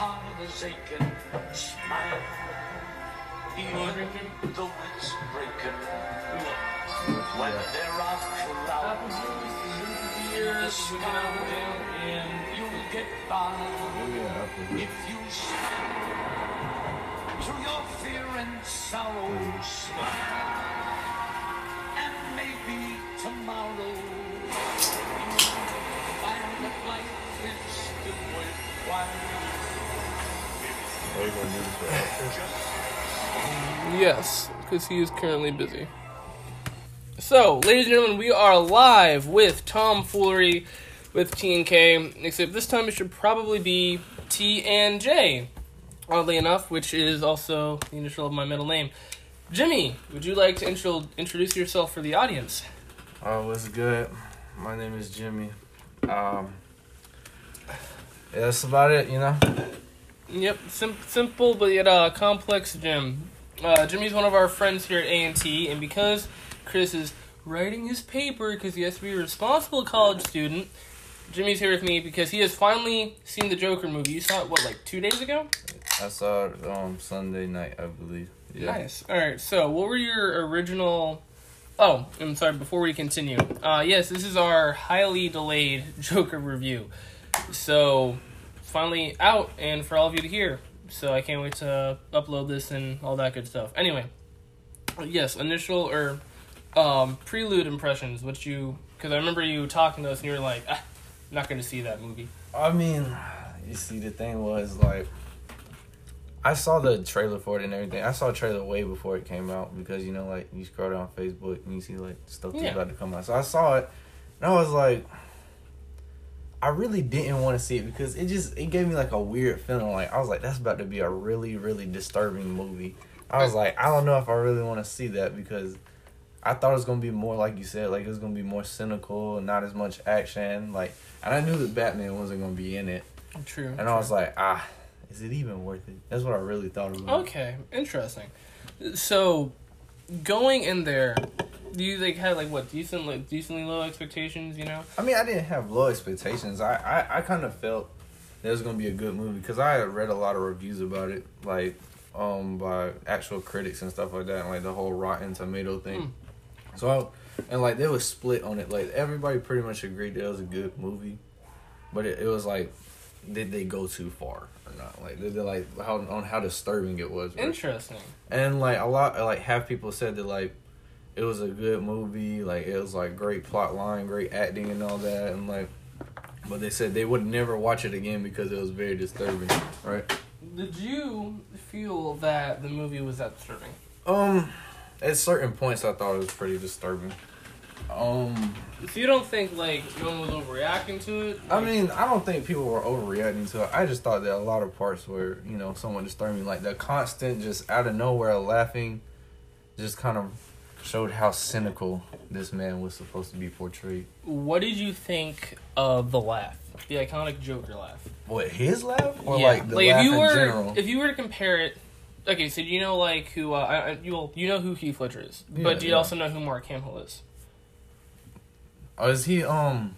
heart is aching. Smile. Even though it's breaking. When there are clouds in the sky, you'll get by. Oh, if you stand through your fear and sorrow, smile. And maybe tomorrow you'll find that life is still worthwhile. Yes, because he is currently busy. So, ladies and gentlemen, we are live with Tom Foolery with T and K, except this time it should probably be T and J, oddly enough, which is also the initial of my middle name. Jimmy, would you like to intro- introduce yourself for the audience? Oh, what's good? My name is Jimmy. Um, yeah, that's about it, you know. Yep, sim- simple but yet uh, complex Jim. Uh, Jimmy's one of our friends here at A&T, and because Chris is writing his paper because he has to be a responsible college student, Jimmy's here with me because he has finally seen the Joker movie. You saw it, what, like two days ago? I saw it um Sunday night, I believe. Yeah. Nice. All right. So, what were your original? Oh, I'm sorry. Before we continue, uh, yes, this is our highly delayed Joker review. So, finally out, and for all of you to hear. So, I can't wait to upload this and all that good stuff. Anyway, yes, initial or um, prelude impressions. What you? Because I remember you talking to us, and you were like, ah, "Not going to see that movie." I mean, you see, the thing was like, I saw the trailer for it and everything. I saw a trailer way before it came out because you know, like you scroll down Facebook and you see like stuff that's Yeah. about to come out. So I saw it, and I was like, I really didn't want to see it because it just it gave me like a weird feeling. Like I was like, that's about to be a really really disturbing movie. I was like, I don't know if I really want to see that because I thought it was gonna be more like you said, like it was gonna be more cynical, and not as much action. Like, and I knew that Batman wasn't gonna be in it, True. and I was like, ah, is it even worth it? That's what I really thought about. Okay, interesting. So, going in there, you like had like what decent like decently low expectations? You know. I mean, I didn't have low expectations. I I, I kind of felt that it was gonna be a good movie because I had read a lot of reviews about it, like um by actual critics and stuff like that, and like the whole Rotten Tomato thing. Hmm. So, and like they was split on it. Like everybody pretty much agreed that it was a good movie, but it, it was like, did they go too far or not? Like did they like how on how disturbing it was? right? Interesting. And like a lot, like half people said that like it was a good movie, like it was like great plot line, great acting and all that, and like, but they said they would never watch it again because it was very disturbing, right? Did you feel that the movie was that disturbing? Um, at certain points, I thought it was pretty disturbing. Um, If you don't think like no one was overreacting to it, I mean, I don't think people were overreacting to it. I just thought that a lot of parts were, you know, somewhat disturbing. Like the constant, just out of nowhere laughing, just kind of showed how cynical this man was supposed to be portrayed. what did you think of the laugh, the iconic Joker laugh? What his laugh or yeah. like the laugh if you in were general? if you were to compare it. Okay, so do you know like who uh, you you know who Heath Ledger is, Yeah, but do you yeah. also know who Mark Hamill is? oh, is he um?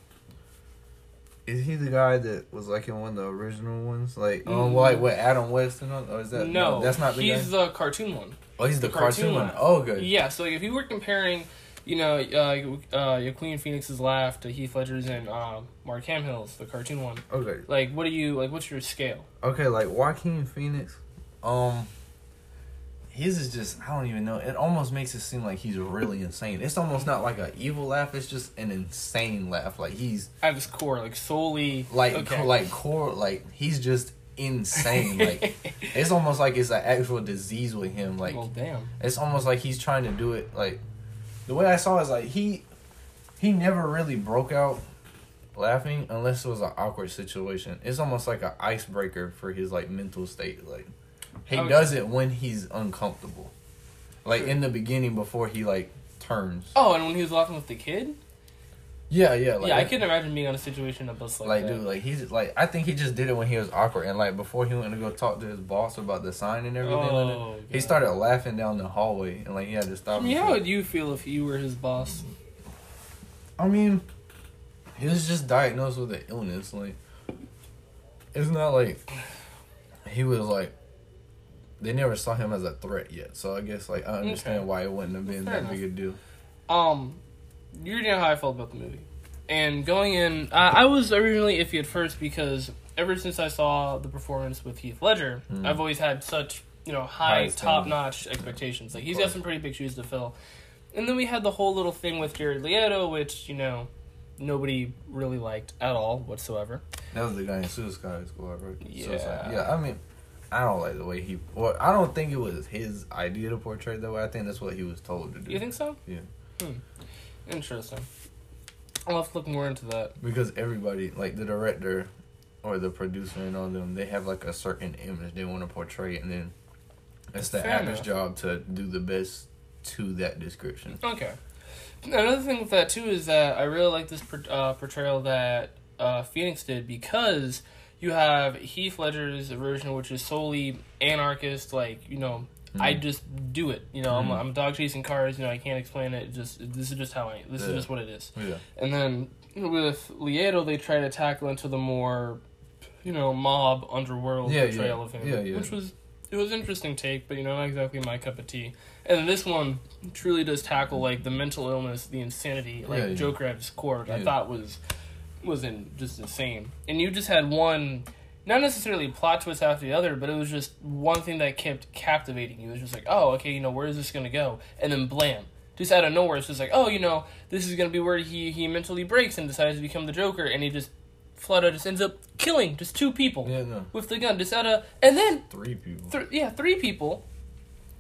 Is he the guy that was like in one of the original ones, like um, Mm. like what Adam West and all? Or is that no, That's not the he's guy. the cartoon one. Oh, he's the, the cartoon, cartoon one. one. Oh, good. Yeah, so like if you were comparing, you know, uh, uh, Joaquin Phoenix's laugh to Heath Ledger's and uh, Mark Hamill's, the cartoon one. Okay. Like, what do you like? What's your scale? Okay, like Joaquin Phoenix, um, his is just I don't even know. It almost makes it seem like he's really insane. It's almost not like a evil laugh. It's just an insane laugh. Like he's At his core, like solely like okay. co- like core like he's just insane. like it's almost like it's an actual disease with him. Like well, damn. it's almost like he's trying to do it. Like the way I saw it is like he he never really broke out laughing unless it was an awkward situation. It's almost like an icebreaker for his like mental state. Like he Okay. does it when he's uncomfortable. Like in the beginning before he like turns. Oh, and when he was laughing with the kid, Yeah, yeah, like yeah, I couldn't imagine being on a situation that was like, like that. dude, like he's like I think he just did it when he was awkward and like before he went to go talk to his boss about the sign and everything. like Oh, he started laughing down the hallway and like he had to I stop. mean, how would you feel if you were his boss? I mean, he was just diagnosed with an illness. Like, it's not like he was like, they never saw him as a threat yet. So I guess like I understand Okay. why it wouldn't have been Fair that enough. big a deal. Um, you know how I felt about the movie. And going in, I, I was originally iffy at first because ever since I saw the performance with Heath Ledger, Mm. I've always had such you know High high, top notch expectations. Like he's got some pretty big shoes to fill. And then we had the whole little thing with Jared Leto, which you know nobody really liked at all whatsoever. That was the guy in Suicide Squad, right? Yeah. Suicide. Yeah, I mean, I don't like the way he. Well, I don't think it was his idea to portray that way. I think that's what he was told to do. You think so? Yeah. Hmm. Interesting. I'll have to look more into that. Because everybody, like the director or the producer and all them, they have like a certain image they want to portray, and then it's the Fair actor's enough. job to do the best to that description. Okay. Another thing with that too is that I really like this uh, portrayal that uh, Phoenix did because you have Heath Ledger's version, which is solely anarchist, like you know, I Mhm. just do it. You know, I'm, Mhm. I'm dog chasing cars. You know, I can't explain it. Just this is just how I. This Yeah. is just what it is. Yeah. And then with Leto, they try to tackle into the more, you know, mob underworld Yeah, portrayal yeah. of him, Yeah, yeah. which was it was interesting take, but you know, not exactly my cup of tea. And then this one truly does tackle like the mental illness, the insanity, like Yeah. Joker at his core, which I thought was was in just insane. And you just had one. Not necessarily plot twist after the other, but it was just one thing that kept captivating you. It was just like, oh, okay, you know, where is this gonna go? And then blam, just out of nowhere, it's just like, oh, you know, this is gonna be where he he mentally breaks and decides to become the Joker, and he just flat out just ends up killing just two people Yeah, no. with the gun, just out of, and then Three people. th- yeah, three people.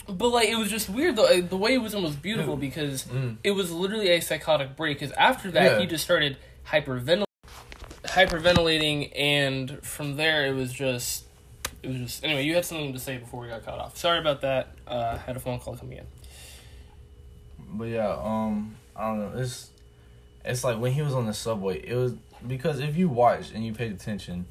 But like, it was just weird though. uh, The way it was almost beautiful because Mm. it was literally a psychotic break. Because after that, Yeah. he just started hyperventil- hyperventilating, and from there, it was just. It was just anyway. You had something to say before we got cut off. Sorry about that. Uh, had a phone call coming in. But yeah, um, I don't know. It's it's like when he was on the subway. It was because if you watched and you paid attention,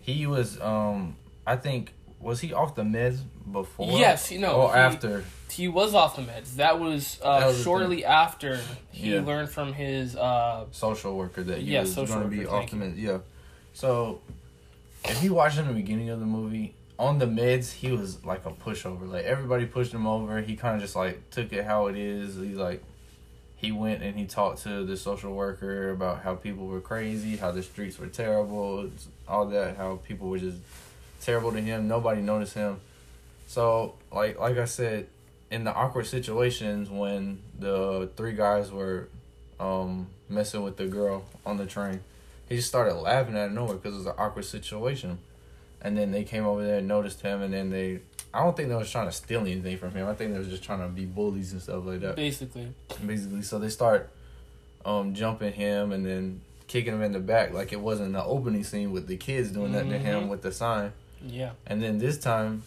he was um, I think was he off the meds before? Yes, you know, or he- after. He was off the meds. That was, uh, That was shortly after he Yeah. learned from his uh, social worker that he Yeah, was going to be off the meds. Yeah. So if you watch in the beginning of the movie on the meds, he was like a pushover. Like everybody pushed him over. He kind of just like took it how it is. He's like he went and he talked to the social worker about how people were crazy, how the streets were terrible, all that, how people were just terrible to him. Nobody noticed him. So like like I said, in the awkward situations when the three guys were um messing with the girl on the train, he just started laughing out of nowhere because it was an awkward situation. And then they came over there and noticed him, and then they. I don't think they was trying to steal anything from him. I think they was just trying to be bullies and stuff like that basically. basically. So they start um jumping him and then kicking him in the back like it wasn't the opening scene with the kids doing that to him Mhm. with the sign. Yeah. And then this time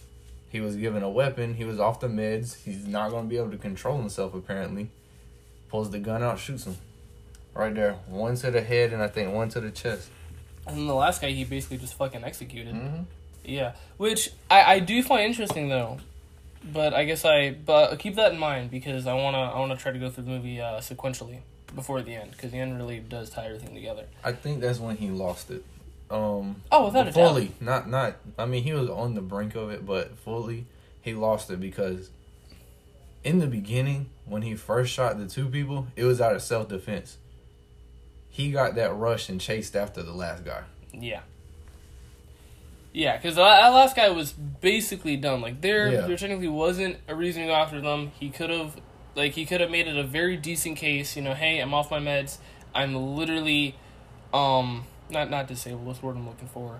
he was given a weapon. He was off the meds. He's not going to be able to control himself apparently. Pulls the gun out, shoots him. Right there. One to the head and I think one to the chest. And then the last guy, he basically just fucking executed. Mm-hmm. Yeah, which I, I do find interesting though, but I guess I but keep that in mind because I wanna I wanna try to go through the movie uh, sequentially before the end because the end really does tie everything together. I think that's when he lost it. Um, Oh, without a doubt. fully, not not. I mean, he was on the brink of it, but fully, he lost it because in the beginning, when he first shot the two people, it was out of self defense. He got that rush and chased after the last guy. Yeah. Yeah, because that last guy was basically done. Like there, Yeah. there technically wasn't a reason to go after them. He could have, like, he could have made it a very decent case. You know, hey, I'm off my meds. I'm literally, um, not not disabled. What's the word I'm looking for?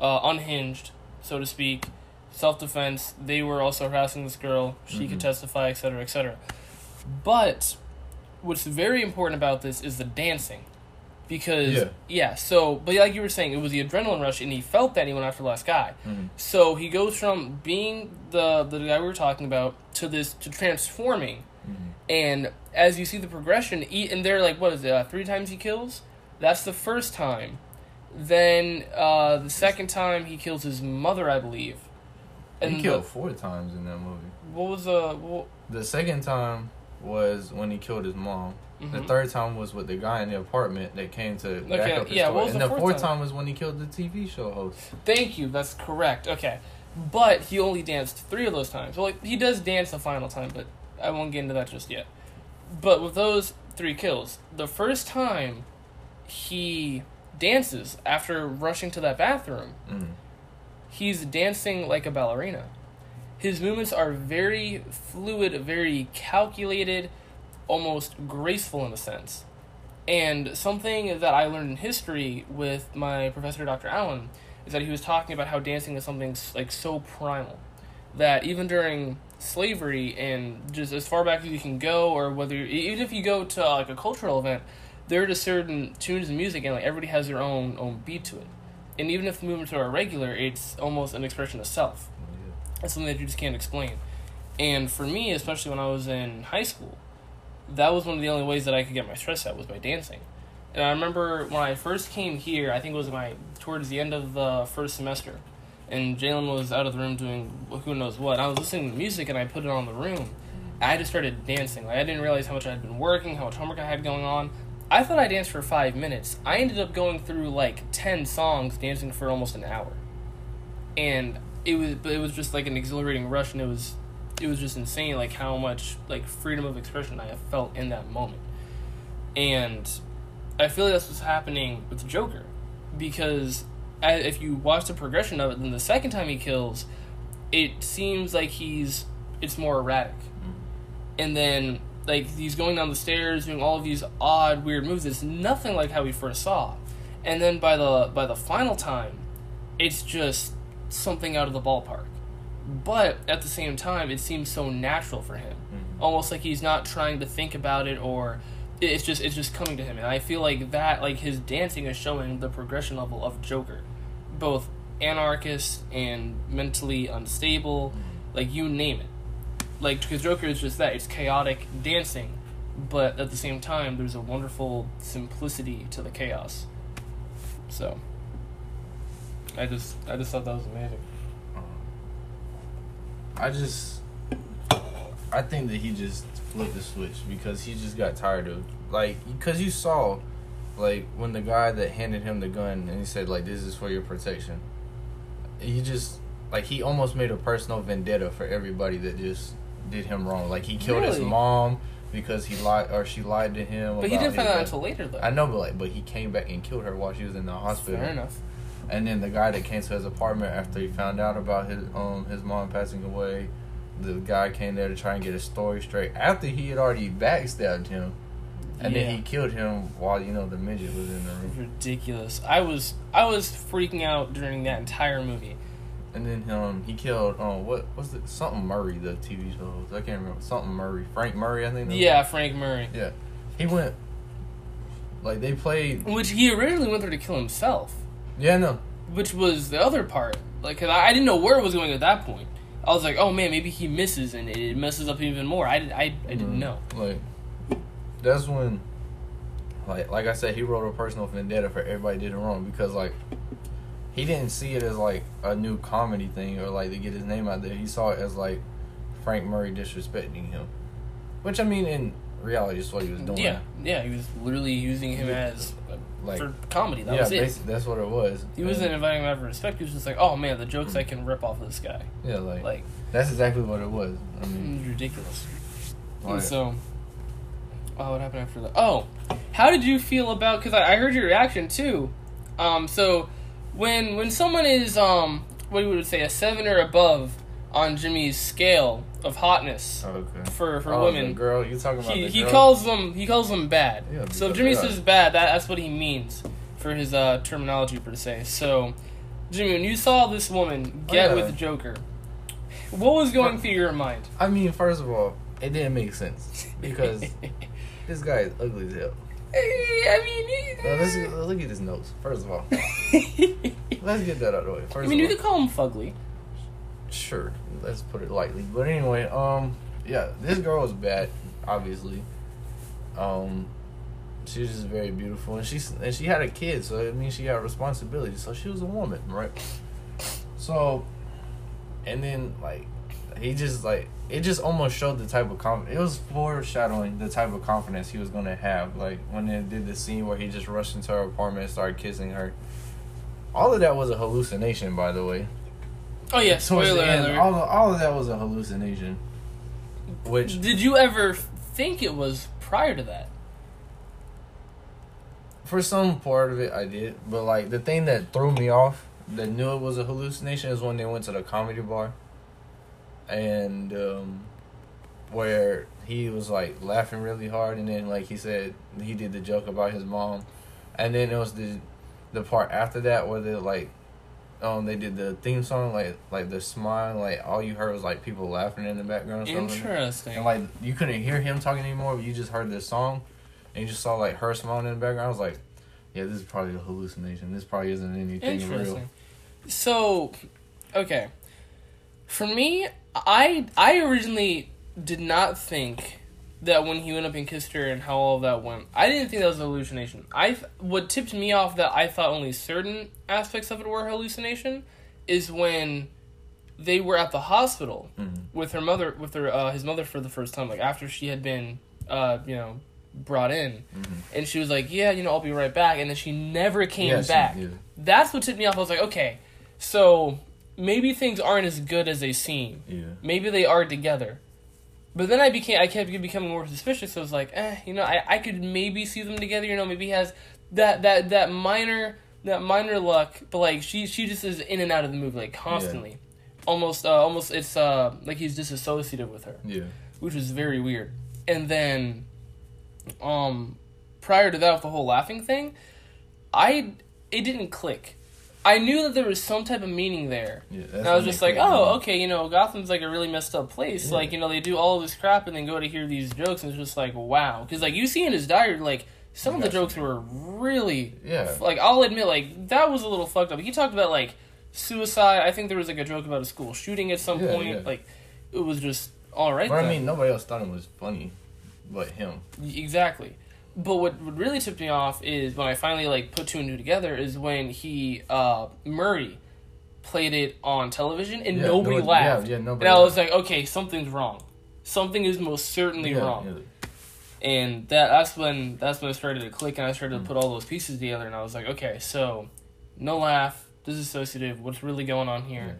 Uh, unhinged, so to speak. Self defense. They were also harassing this girl. She could Mhm. testify, etc., etc. But what's very important about this is the dancing. Because Yeah. yeah, so but like you were saying, it was the adrenaline rush, and he felt that he went after the last guy. Mhm. So he goes from being the the guy we were talking about to this to transforming, Mhm. and as you see the progression, he, and they're like, what is it? Uh, three times he kills. That's the first time. Then uh, the second time he kills his mother, I believe. He the- killed four times in that movie. what was the what, The second time was when he killed his mom. The mhm. third time was with the guy in the apartment that came to back up his yeah, story. what was and the the fourth fourth time? time was when he killed the TV show host. Thank you. That's correct. Okay. but he only danced three of those times. Well, he does dance the final time, but I won't get into that just yet. But with those three kills, the first time he dances after rushing to that bathroom, Mm. he's dancing like a ballerina. His movements are very fluid, very calculated, almost graceful in a sense. And something that I learned in history with my professor, Dr. Allen, is that he was talking about how dancing is something like so primal that even during slavery and just as far back as you can go, or whether even if you go to like a cultural event, there are just certain tunes and music, and like everybody has their own own beat to it. And even if the movements are irregular, it's almost an expression of self. It's something that you just can't explain. And for me, especially when I was in high school, that was one of the only ways that I could get my stress out was by dancing. And I remember when I first came here, I think it was my towards the end of the first semester, and Jalen was out of the room doing who knows what. I was listening to music and I put it on the room. I just started dancing. Like I didn't realize how much I had been working, how much homework I had going on. I thought I danced for five minutes. I ended up going through like ten songs, dancing for almost an hour, and it was but it was just like an exhilarating rush, and it was it was just insane, like how much like freedom of expression I felt in that moment, and I feel like that's what's happening with Joker, because if you watch the progression of it, then the second time he kills, it seems like he's it's more erratic, mm-hmm. and then like he's going down the stairs doing all of these odd weird moves. It's nothing like how we first saw, and then by the by the final time, it's just something out of the ballpark. But at the same time, it seems so natural for him, mm-hmm. almost like he's not trying to think about it or it's just it's just coming to him. And I feel like that like his dancing is showing the progression level of Joker, both anarchist and mentally unstable, mm-hmm. like you name it. Like because Joker is just that it's chaotic dancing, but at the same time there's a wonderful simplicity to the chaos. So I just I just thought that was amazing. I just, I think that he just flipped the switch because he just got tired of like because you saw, like when the guy that handed him the gun and he said like this is for your protection. He just like he almost made a personal vendetta for everybody that just did him wrong. Like he killed his mom because he lied or she lied to him. But he didn't find out until later though. I know, but like, but he came back and killed her while she was in the hospital. Fair enough. And then the guy that came to his apartment after he found out about his um his mom passing away, the guy came there to try and get his story straight after he had already backstabbed him, and Yeah. then he killed him while you know the midget was in the room. ridiculous. I was I was freaking out during that entire movie. And then um he killed um what was it something Murray the TV show. I can't remember something Murray Frank Murray I think. that was- Yeah, Frank Murray. yeah, he went like they played. Which he originally went there to kill himself, Yeah, no, which was the other part. Like, 'cause I, I didn't know where it was going at that point. I was like, oh man, maybe he misses and it messes up even more. I, I, I didn't Mm, know. Like that's when like like I said, he wrote a personal vendetta for everybody did it wrong because like he didn't see it as like a new comedy thing or like to get his name out there. He saw it as like Frank Murray disrespecting him. Which I mean in reality is what he was doing. Yeah, yeah, he was literally using him as uh, Like for comedy. That yeah, was it. that's what it was. He wasn't And, inviting him out for respect. He was just like, oh man, the jokes I can rip off of this guy. Yeah, like, Like, that's exactly what it was. I it mean was ridiculous. like, And so, oh, what happened after that? Oh, how did you feel about? Because I, I heard your reaction too. Um, so when when someone is um, what you would say a seven or above on Jimmy's scale of hotness okay. for for Oh, the women, girl, you talking about he the he calls them he calls them bad. Yeah, so if Jimmy says bad, that that's what he means for his uh, terminology per se. So, Jimmy, when you saw this woman Oh, get yeah. with Joker, what was going through your mind? I mean, first of all, it didn't make sense because this guy is ugly as hell. I mean, Now, let's look at his nose. First of all, let's get that out of the way. First I mean, you could call him fugly. sure, let's put it lightly. But anyway, um, yeah, this girl was bad, obviously. Um, she was just very beautiful, and she's and she had a kid, so it means she had responsibility. So she was a woman, right? So, and then like he just like it just almost showed the type of confidence. It was foreshadowing the type of confidence he was gonna have. Like when they did the scene where he just rushed into her apartment and started kissing her. All of that was a hallucination, by the way. Oh yeah, Towards spoiler end, alert. all of, all of that was a hallucination. Which Did you ever think it was prior to that? for some part of it I did, but like the thing that threw me off, that knew it was a hallucination, is when they went to the comedy bar, and um, where he was like laughing really hard, and then like he said he did the joke about his mom, and then it was the the part after that where they like. Um, they did the theme song like like the smile like all you heard was like people laughing in the background. or. Interesting. And like you couldn't hear him talking anymore, but you just heard this song, and you just saw like her smiling in the background. I was like, yeah, this is probably a hallucination. This probably isn't anything real. So, okay. For me, I I originally did not think that when he went up and kissed her and how all of that went, I didn't think that was a hallucination. I what tipped me off that I thought only certain aspects of it were hallucination is when they were at the hospital Mhm. with her mother with her uh, his mother for the first time like after she had been uh, you know brought in Mhm. and she was like yeah you know I'll be right back and then she never came Yeah, she- back yeah. that's what tipped me off. I was like, okay, so maybe things aren't as good as they seem. Yeah. Maybe they are together. But then I became, I kept becoming more suspicious. So I was like, eh, you know, I, I could maybe see them together. You know, maybe he has that that that minor that minor luck, but like she she just is in and out of the movie like constantly, almost uh, almost it's uh like he's disassociated with her Yeah. which was very weird. And then, um, prior to that, with the whole laughing thing, I it didn't click. I knew that there was some type of meaning there. Yeah. And I was just like, oh, okay, you know, Gotham's like a really messed up place. Yeah. Like, you know, they do all this crap and then go to hear these jokes, and it's just like, wow. Because, like, you see in his diary, like, some of the jokes were really, Yeah. like, I'll admit, like, that was a little fucked up. He talked about, like, suicide. I think there was, like, a joke about a school shooting at some Yeah, point. yeah. Like, it was just all right. I mean, nobody else thought it was funny, but him. Exactly. But what, what really tipped me off is when I finally like put two and two together is when he uh Murray played it on television and Yeah, nobody no- laughed. yeah, yeah, nobody And I was laughed. like, okay, something's wrong. Something is most certainly Yeah, wrong. yeah. And that that's when that's when it started to click and I started Hmm. to put all those pieces together and I was like, okay, so no laugh, disassociative, what's really going on here?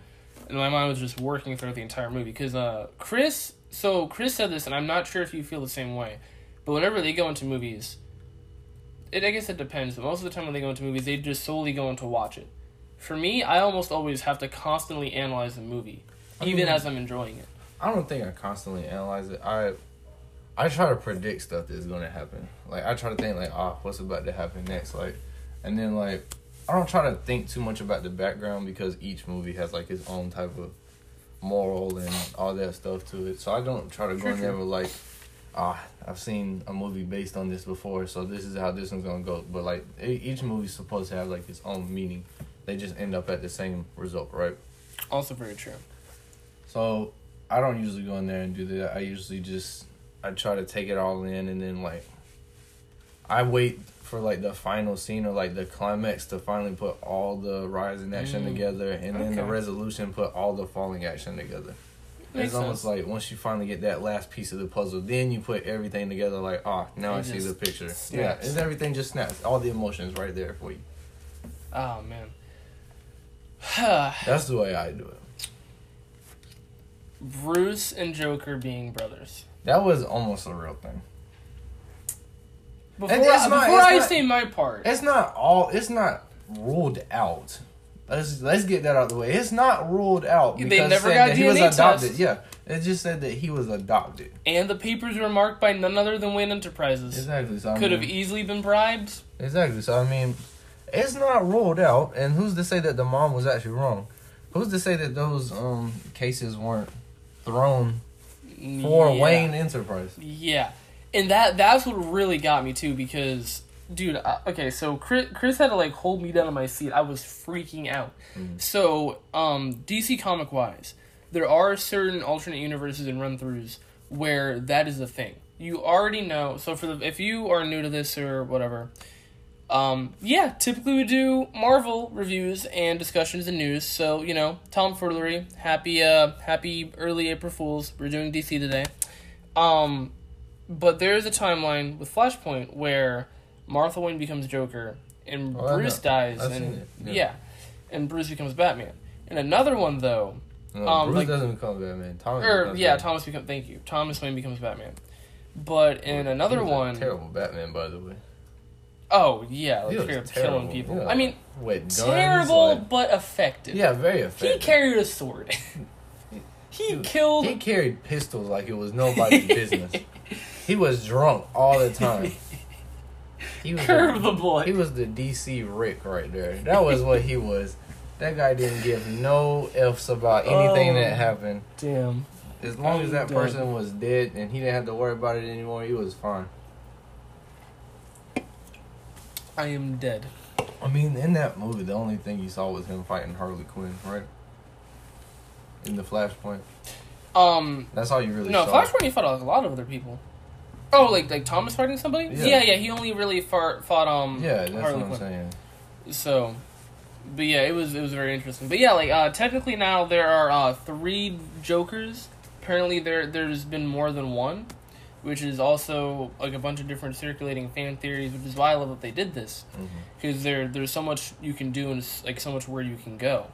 And my mind was just working throughout the entire movie because uh, Chris. So Chris said this, and I'm not sure if you feel the same way, but whenever they go into movies, it I guess it depends. But most of the time when they go into movies, they just solely go in to watch it. For me, I almost always have to constantly analyze the movie, I even mean- as I'm enjoying it. I don't think I constantly analyze it. I I try to predict stuff that's gonna happen. Like I try to think like, ah, what's about to happen next? Like, and then like I don't try to think too much about the background because each movie has like its own type of moral and all that stuff to it. So I don't try to go in there with like, ah, I've seen a movie based on this before, so this is how this one's gonna go. But like each movie's supposed to have like its own meaning. They just end up at the same result, right? Also very true. So I don't usually go in there and do that. I usually just I try to take it all in and then like I wait for like the final scene or like the climax to finally put all the rising action Mm. together and then the resolution put all the falling action together. Makes it's almost sense. like once you finally get that last piece of the puzzle, then you put everything together like, ah, now It I see the picture. Yeah, snaps. and everything just snaps. All the emotions right there for you. Oh man. That's the way I do it. Bruce and Joker being brothers. That was almost a real thing. Before, I, not- before I not- say my part, It's not all. It's not ruled out. Let's let's get that out of the way. It's not ruled out They because never it said got that he was DNA adopted. tests. Yeah, it just said that he was adopted. and the papers were marked by none other than Wayne Enterprises. Exactly. So I Could have easily been bribed. exactly. So I mean, it's not ruled out. And who's to say that the mom was actually wrong? Who's to say that those um cases weren't thrown for Yeah. Wayne Enterprise? Yeah, and that that's what really got me too because, dude. I, okay, so Chris, Chris had to like hold me down on my seat. I was freaking out. So, um, DC comic wise, there are certain alternate universes and run throughs where that is a thing. You already know. So for the if you are new to this or whatever. Um, yeah, typically we do Marvel reviews and discussions and news. So, you know, Tom Foolery, happy uh happy early April Fools. We're doing DC today. Um but there is a timeline with Flashpoint where Martha Wayne becomes Joker and Oh, Bruce dies I've and yeah. yeah. and Bruce becomes Batman. And another one though, No, Um, Bruce like- doesn't become Batman. Thomas or becomes yeah, Batman. Thomas become thank you. Thomas Wayne becomes Batman. But in another He was a one, terrible Batman, by the way. oh yeah, like was straight up terrible, killing people. yeah. I mean, With guns, terrible like- but effective. yeah, very effective. he carried a sword. he killed. He carried pistols like it was nobody's business. He was drunk all the time. He was Curve the, the bullet. he was the DC Rick right there. That was what he was. That guy didn't give no ifs about anything Oh. that happened. Damn. As long as that person was dead and he didn't have to worry about it anymore, he was fine. I am dead. I mean, in that movie, the only thing you saw was him fighting Harley Quinn, right? In the Flashpoint. Um, That's all you really no, saw. Flashpoint he fought a lot of other people. Oh, like like Thomas fighting somebody? Yeah. Yeah, yeah. he only really fought fought um Yeah, that's Harley what I'm Quinn. saying. So, but yeah, it was it was very interesting. But yeah, like uh, technically now there are uh, three Jokers. Apparently there there's been more than one, which is also like a bunch of different circulating fan theories, which is why I love that they did this because there there's so much you can do and like so much where you can go.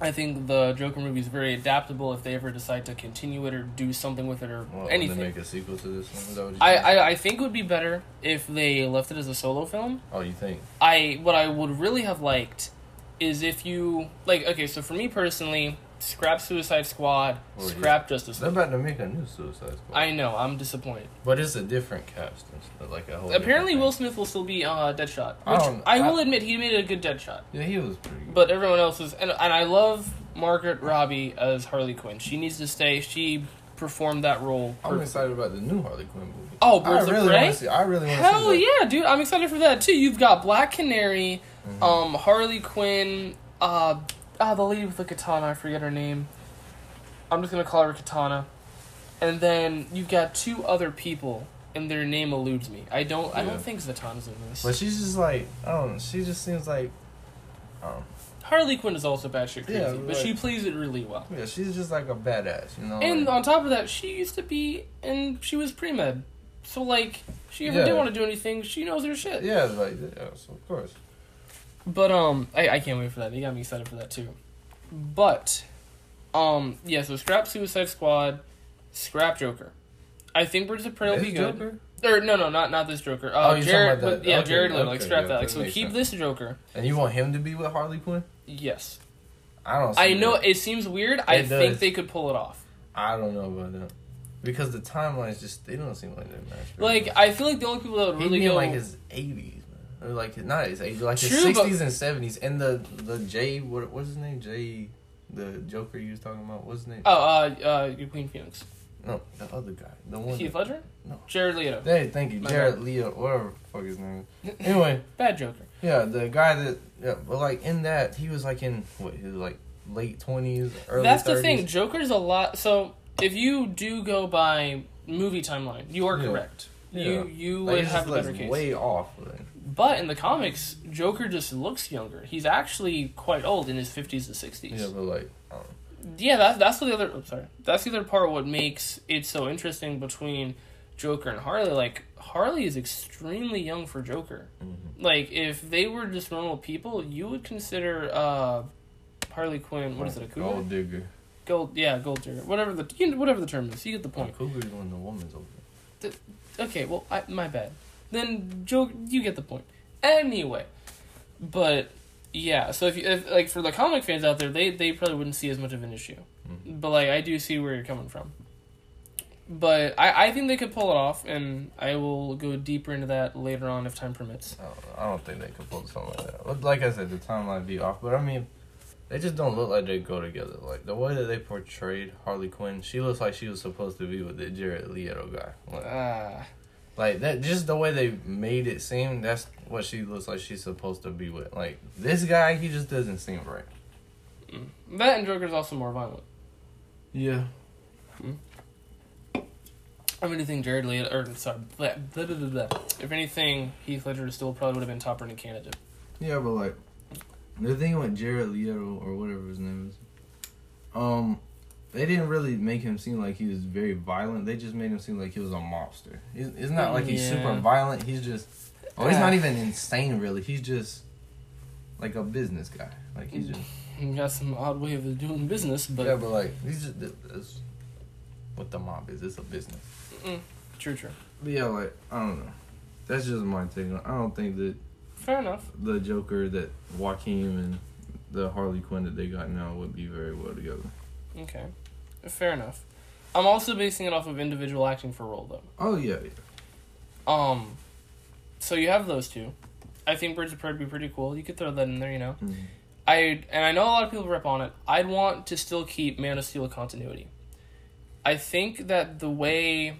I think the Joker movie is very adaptable if they ever decide to continue it or do something with it or Well, anything. Make a sequel to this one. Is that what you I. I I think it would be better if they left it as a solo film. Oh, you think? I what I would really have liked is if you like okay, so for me personally, scrap Suicide Squad, Oh, scrap Justice Squad. They're League. about to make a new Suicide Squad. I know, I'm disappointed. but it's a different cast. Like a whole. Apparently Will. Smith will still be uh Deadshot. I Which don't- I, will I- admit he made a good Deadshot. Yeah, he was pretty good. But everyone else is and and I love Margaret Robbie as Harley Quinn. She needs to stay. She performed that role. I'm excited about the new Harley Quinn movie. Oh, Birds I of really Prey? want to see. I really want to Hell see. that. yeah, dude! I'm excited for that too. You've got Black Canary, Mm-hmm. um, Harley Quinn, uh, ah, the lady with the katana. I forget her name. I'm just gonna call her Katana, and then you've got two other people, and their name eludes me. I don't. I don't think Zatanna's in this. But she's just like I don't know. She just seems like, um, Harley Quinn is also batshit crazy, Yeah, but she plays it really well. yeah, she's just like a badass, you know. And like- on top of that, she used to be, and she was pre med. So like, if she ever Yeah. did want to do anything, she knows her shit. yeah, like yeah, so of course. But um, I, I can't wait for that. They got me excited for that too. But, um, yeah. So scrap Suicide Squad, scrap Joker. I think Birds of Prey will be good. Joker? Or no, no, not not this Joker. Oh, Uh, you're Jared, but yeah, okay, Jared Leto. Like scrap yeah, that. Like so, keep sense. this Joker. And you want him to be with Harley Quinn? Yes, I don't. See I know that. it seems weird. I It think they could pull it off. I don't know about that because the timelines just they don't seem like they match. Like much. I feel like the only people that would really be go like his eighties. Or like not his eighties, like his True, sixties and seventies. And the the Jay, what what's his name? Jay, the Joker you was talking about. What's his name? oh uh uh Queen Phoenix, No, the other guy, the one. Heath Ledger, No. Jared Leto, Hey, thank you, My Jared bad. Leo, whatever the fuck his name. is. Anyway, bad Joker. yeah, the guy that, yeah, but like in that, he was like in what, was like late twenties, early. That's 30s. the thing. Joker's a lot. So if you do go by movie timeline, you are Yeah. correct. Yeah. You you Like, would have a better case. way off. Like, But in the comics, Joker just looks younger. He's actually quite old in his fifties to sixties. yeah, but like, um, Yeah, that's that's the other. I'm sorry. That's the other part. What makes it so interesting between Joker and Harley? Like Harley is extremely young for Joker. mhm. Like if they were just normal people, you would consider uh, Harley Quinn. What is it? A cougar? Gold digger. Gold. Yeah, gold digger. Whatever the you know, whatever the term is. You get the point. Cougar is when the woman's over. Okay, well, I, my bad. Then Joe, you get the point. Anyway, but yeah, so if you if, like for the comic fans out there, they they probably wouldn't see as much of an issue. Mhm. But like I do see where you're coming from. But I I think they could pull it off, and I will go deeper into that later on if time permits. I don't, I don't think they could pull something like that. But like I said, the timeline be off. But I mean, they just don't look like they go together. Like the way that they portrayed Harley Quinn, she looks like she was supposed to be with the Jared Leto guy. Like, Ah, like that, just the way they made it seem. That's what she looks like she's supposed to be with. Like this guy, he just doesn't seem right. that and Joker's also more violent. Yeah. I mean, I think Jared Leto, or sorry, blah, blah, blah, if anything, Heath Ledger still probably would have been top running candidate. Yeah, but like the thing with Jared Leto or whatever his name is, um, they didn't really make him seem like he was very violent. They just made him seem like he was a mobster. It's, it's not like he's super violent. He's just, oh, he's not even insane really. He's just like a business guy. Like he's just You got some odd way of doing business, but yeah, but like these just this, what the mob is. It's a business. true, true. But yeah, like I don't know. That's just my take. I don't think that Fair enough. the Joker that Joaquin and the Harley Quinn that they got now would be very well together. Okay, fair enough. I'm also basing it off of individual acting for role though. Oh yeah, yeah. Um, so you have those two. I think Birds of Prey would be pretty cool. You could throw that in there, you know. Mhm. I and I know a lot of people rip on it. I'd want to still keep Man of Steel continuity. I think that the way,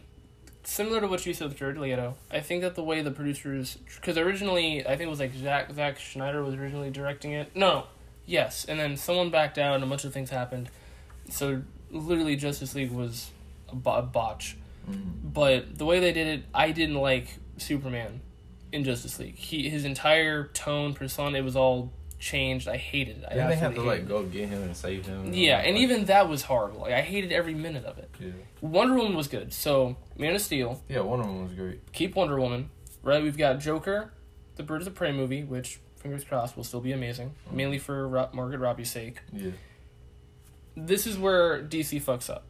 similar to what you said with Jared Leto, I think that the way the producers, because originally I think it was like Zack Zack Snyder was originally directing it. No, yes, and then someone backed out and a bunch of things happened. So literally, Justice League was a, bo- a botch. Mhm. But the way they did it, I didn't like Superman in Justice League. He his entire tone, persona, it was all changed. I hated it. I Didn't they have to like go get him and save him? it. Yeah, and Like, even that was horrible. Like I hated every minute of it. yeah, Wonder Woman was good. So Man of Steel, yeah, Wonder Woman was great. keep Wonder Woman. Right, we've got Joker, the Birds of Prey movie, which fingers crossed will still be amazing, Mm. mainly for Ro- Margaret Robbie's sake. Yeah, this is where DC fucks up.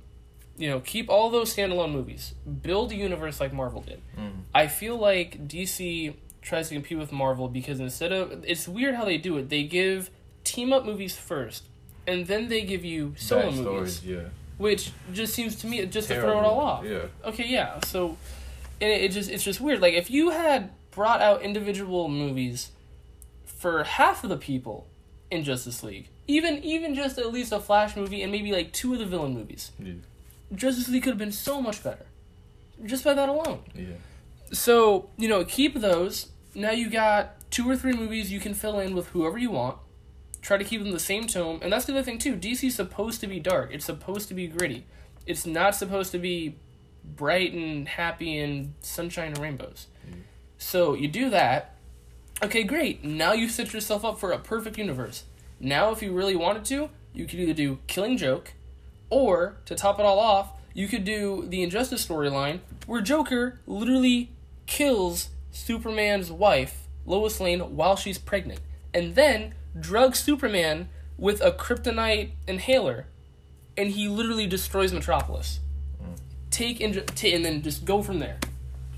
You know, keep all those standalone movies. Build a universe like Marvel did. Mhm. I feel like DC tries to compete with Marvel because instead of it's weird how they do it. They give team up movies first, and then they give you solo movies, yeah, which just seems to me just to throw it all off. Yeah, Okay, yeah. So, and it, it just it's just weird. Like if you had brought out individual movies for half of the people in Justice League, even even just at least a Flash movie and maybe like two of the villain movies, yeah, Justice League could have been so much better, just by that alone. yeah. So you know, keep those. Now you got two or three movies you can fill in with whoever you want. Try to keep them the same tone, and that's the other thing too. DC's supposed to be dark. It's supposed to be gritty. It's not supposed to be bright and happy and sunshine and rainbows. Mm. So you do that. Okay, great. Now you set yourself up for a perfect universe. Now, if you really wanted to, you could either do Killing Joke, or to top it all off, you could do the Injustice storyline where Joker literally kills Superman's wife, Lois Lane, while she's pregnant, and then drugs Superman with a kryptonite inhaler, and he literally destroys Metropolis. Take Inju- ta- and then just go from there,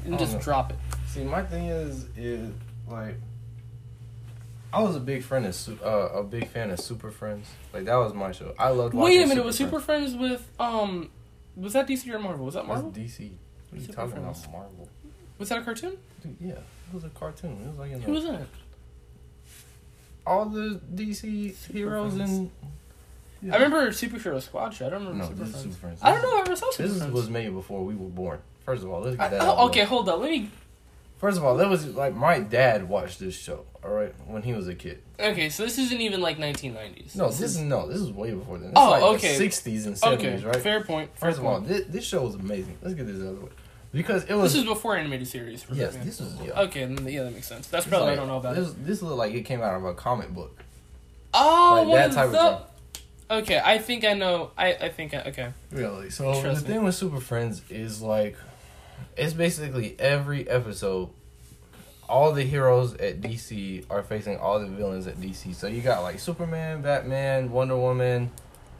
and just know. drop it. See, my thing is, is like, I was a big friend of, uh, a big fan of Super Friends. Like that was my show. I loved. Wait a minute, was Super Friends. Friends with um, was that DC or Marvel? Was that That's Marvel? DC. What are you Super talking Friends. about? Marvel. Was that a cartoon? Dude, yeah, it was a cartoon. It was like in Who the, was in it? all the DC heroes Friends. and. Yeah. I remember Superhero Squad show. I don't remember No, Super Friends. Super Friends. I don't know. I never saw Super This Friends. was made before we were born. First of all, let's get I- that. oh, out okay, hold up. Let me. First of all, that was like my dad watched this show. All right, when he was a kid. Okay, so this isn't even like 1990s. No, this is no, this is way before then. This Oh, is like okay. the '60s and okay. '70s, right? Fair point. Fair First of all, this, this show was amazing. Let's get this out of the way because it was. this is before animated series. For yes, Batman. this was. Yeah, Okay, yeah, that makes sense. That's probably like- I don't know about. This, it. this looked like it came out of a comic book. Oh, like that of type of the- Okay, I think I know. I I think I, okay. Really? So Trust the me. thing with Super Friends is like, it's basically every episode. All the heroes at DC are facing all the villains at DC. So you got like Superman, Batman, Wonder Woman,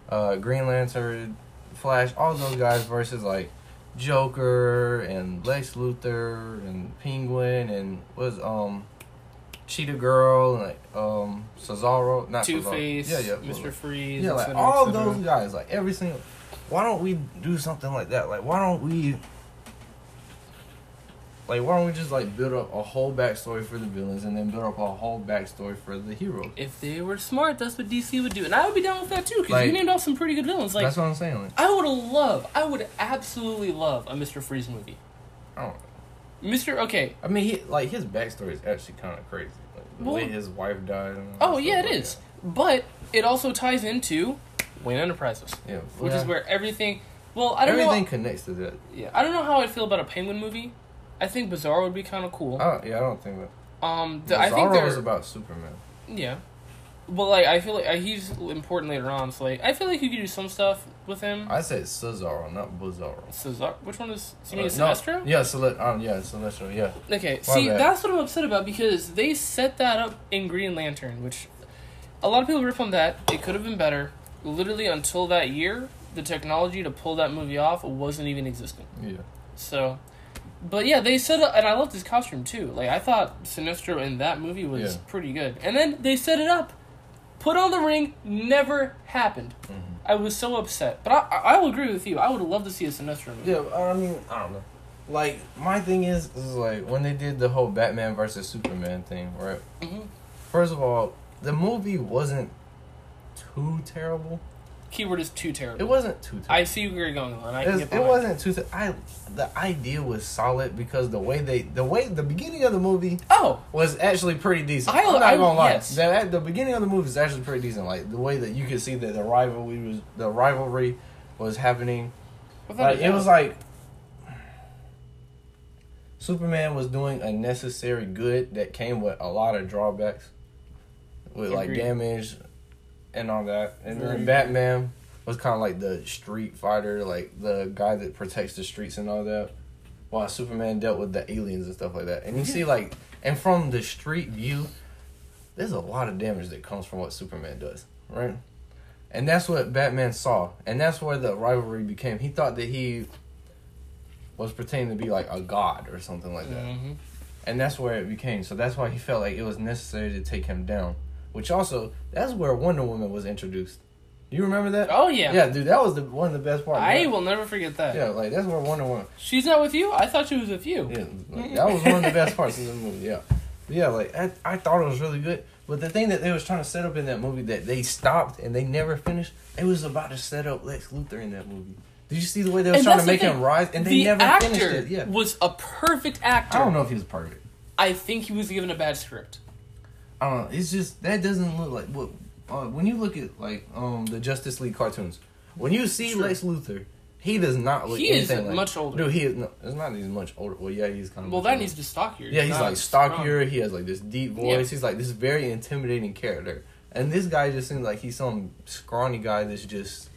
uh, Green Lantern, Flash, all those guys versus like Joker and Lex Luthor and Penguin and was um Cheetah Girl and like um Cesaro, not Two Cesaro. Face, yeah, yeah, Mr. Freeze, yeah, like cetera, all those guys, like every single. Why don't we do something like that? Like, why don't we? Like, why don't we just like build up a whole backstory for the villains and then build up a whole backstory for the heroes? If they were smart, that's what DC would do, and I would be down with that too. Because Like- you named off some pretty good villains. Like That's what I'm saying. Like, I would love, I would absolutely love a Mr. Freeze movie. I don't. Mr. Okay, I mean, he like his backstory is actually kind of crazy. Like, the Well- way his wife died. And Oh yeah, it like is. But it also ties into Wayne Enterprises. Yeah, which yeah. is where everything. Well, I don't everything know. Everything connects to that. Yeah, I don't know how I feel about a Penguin movie. I think Bizarro would be kind of cool. Oh yeah, I don't think that. um, the, I think they're was about Superman. yeah. Well, like I feel like uh, he's important later on. So like I feel like you could do some stuff with him. I said Cesaro, not Bizarro. Cesar, which one is? You mean Uh, no, Sinestro? Yeah, Cele- um, yeah, Celestial, yeah. Okay, My see, bad. that's what I'm upset about because they set that up in Green Lantern, which a lot of people rip on that. It could have been better. Literally until that year, the technology to pull that movie off wasn't even existing. Yeah. So, but yeah, they set up, and I loved his costume too. Like I thought Sinestro in that movie was Yeah. pretty good. And then they set it up, put on the ring, never happened. Mm-hmm. I was so upset. But I, I, I will agree with you. I would love to see a Sinestro movie. Yeah, I mean, I don't know. Like my thing is, is like when they did the whole Batman versus Superman thing, right? Mhm. First of all, the movie wasn't too terrible. Keyword is too terrible. It wasn't too. terrible. I see where you're going, and I It's- get it wasn't too. Terrible. I the idea was solid because the way they the way the beginning of the movie Oh, was actually pretty decent. I- am not I- gonna lie. yes. The, at the beginning of the movie is actually pretty decent. Like the way that you could see that the rivalry was the rivalry was happening. Like it was like Superman was doing a necessary good that came with a lot of drawbacks, with like damage and all that. And then Batman was kind of like the street fighter, like the guy that protects the streets and all that. While Superman dealt with the aliens and stuff like that. And you see like, and from the street view, there's a lot of damage that comes from what Superman does, right? And that's what Batman saw. And that's where the rivalry became. He thought that he was pretending to be like a god or something like that. Mhm. And that's where it became. So that's why he felt like it was necessary to take him down. Which also, that's where Wonder Woman was introduced. You remember that? Oh yeah. Yeah, dude, that was the one of the best parts. I yeah. will never forget that. Yeah, like that's where Wonder Woman. She's not with you. I thought she was with you. Yeah, like, that was one of the best parts of the movie. Yeah, But yeah, like I, I thought it was really good. But the thing that they was trying to set up in that movie that they stopped and they never finished, it was about to set up Lex Luthor in that movie. Did you see the way they was And trying to make him rise and they the never actor finished it? Yeah, was a perfect actor. I don't know if he was perfect. I think he was given a bad script. I don't know. It's just that doesn't look like what uh, when you look at like um the Justice League cartoons. When you see True. Lex Luthor, he does not look. He is like, much older. Dude, he is. No, it's not. He's much older. Well, yeah, he's kind of. Well, that older. needs to stockier. Yeah, he's like strong. stockier. He has like this deep voice. Yeah. He's like this very intimidating character. And this guy just seems like he's some scrawny guy that's just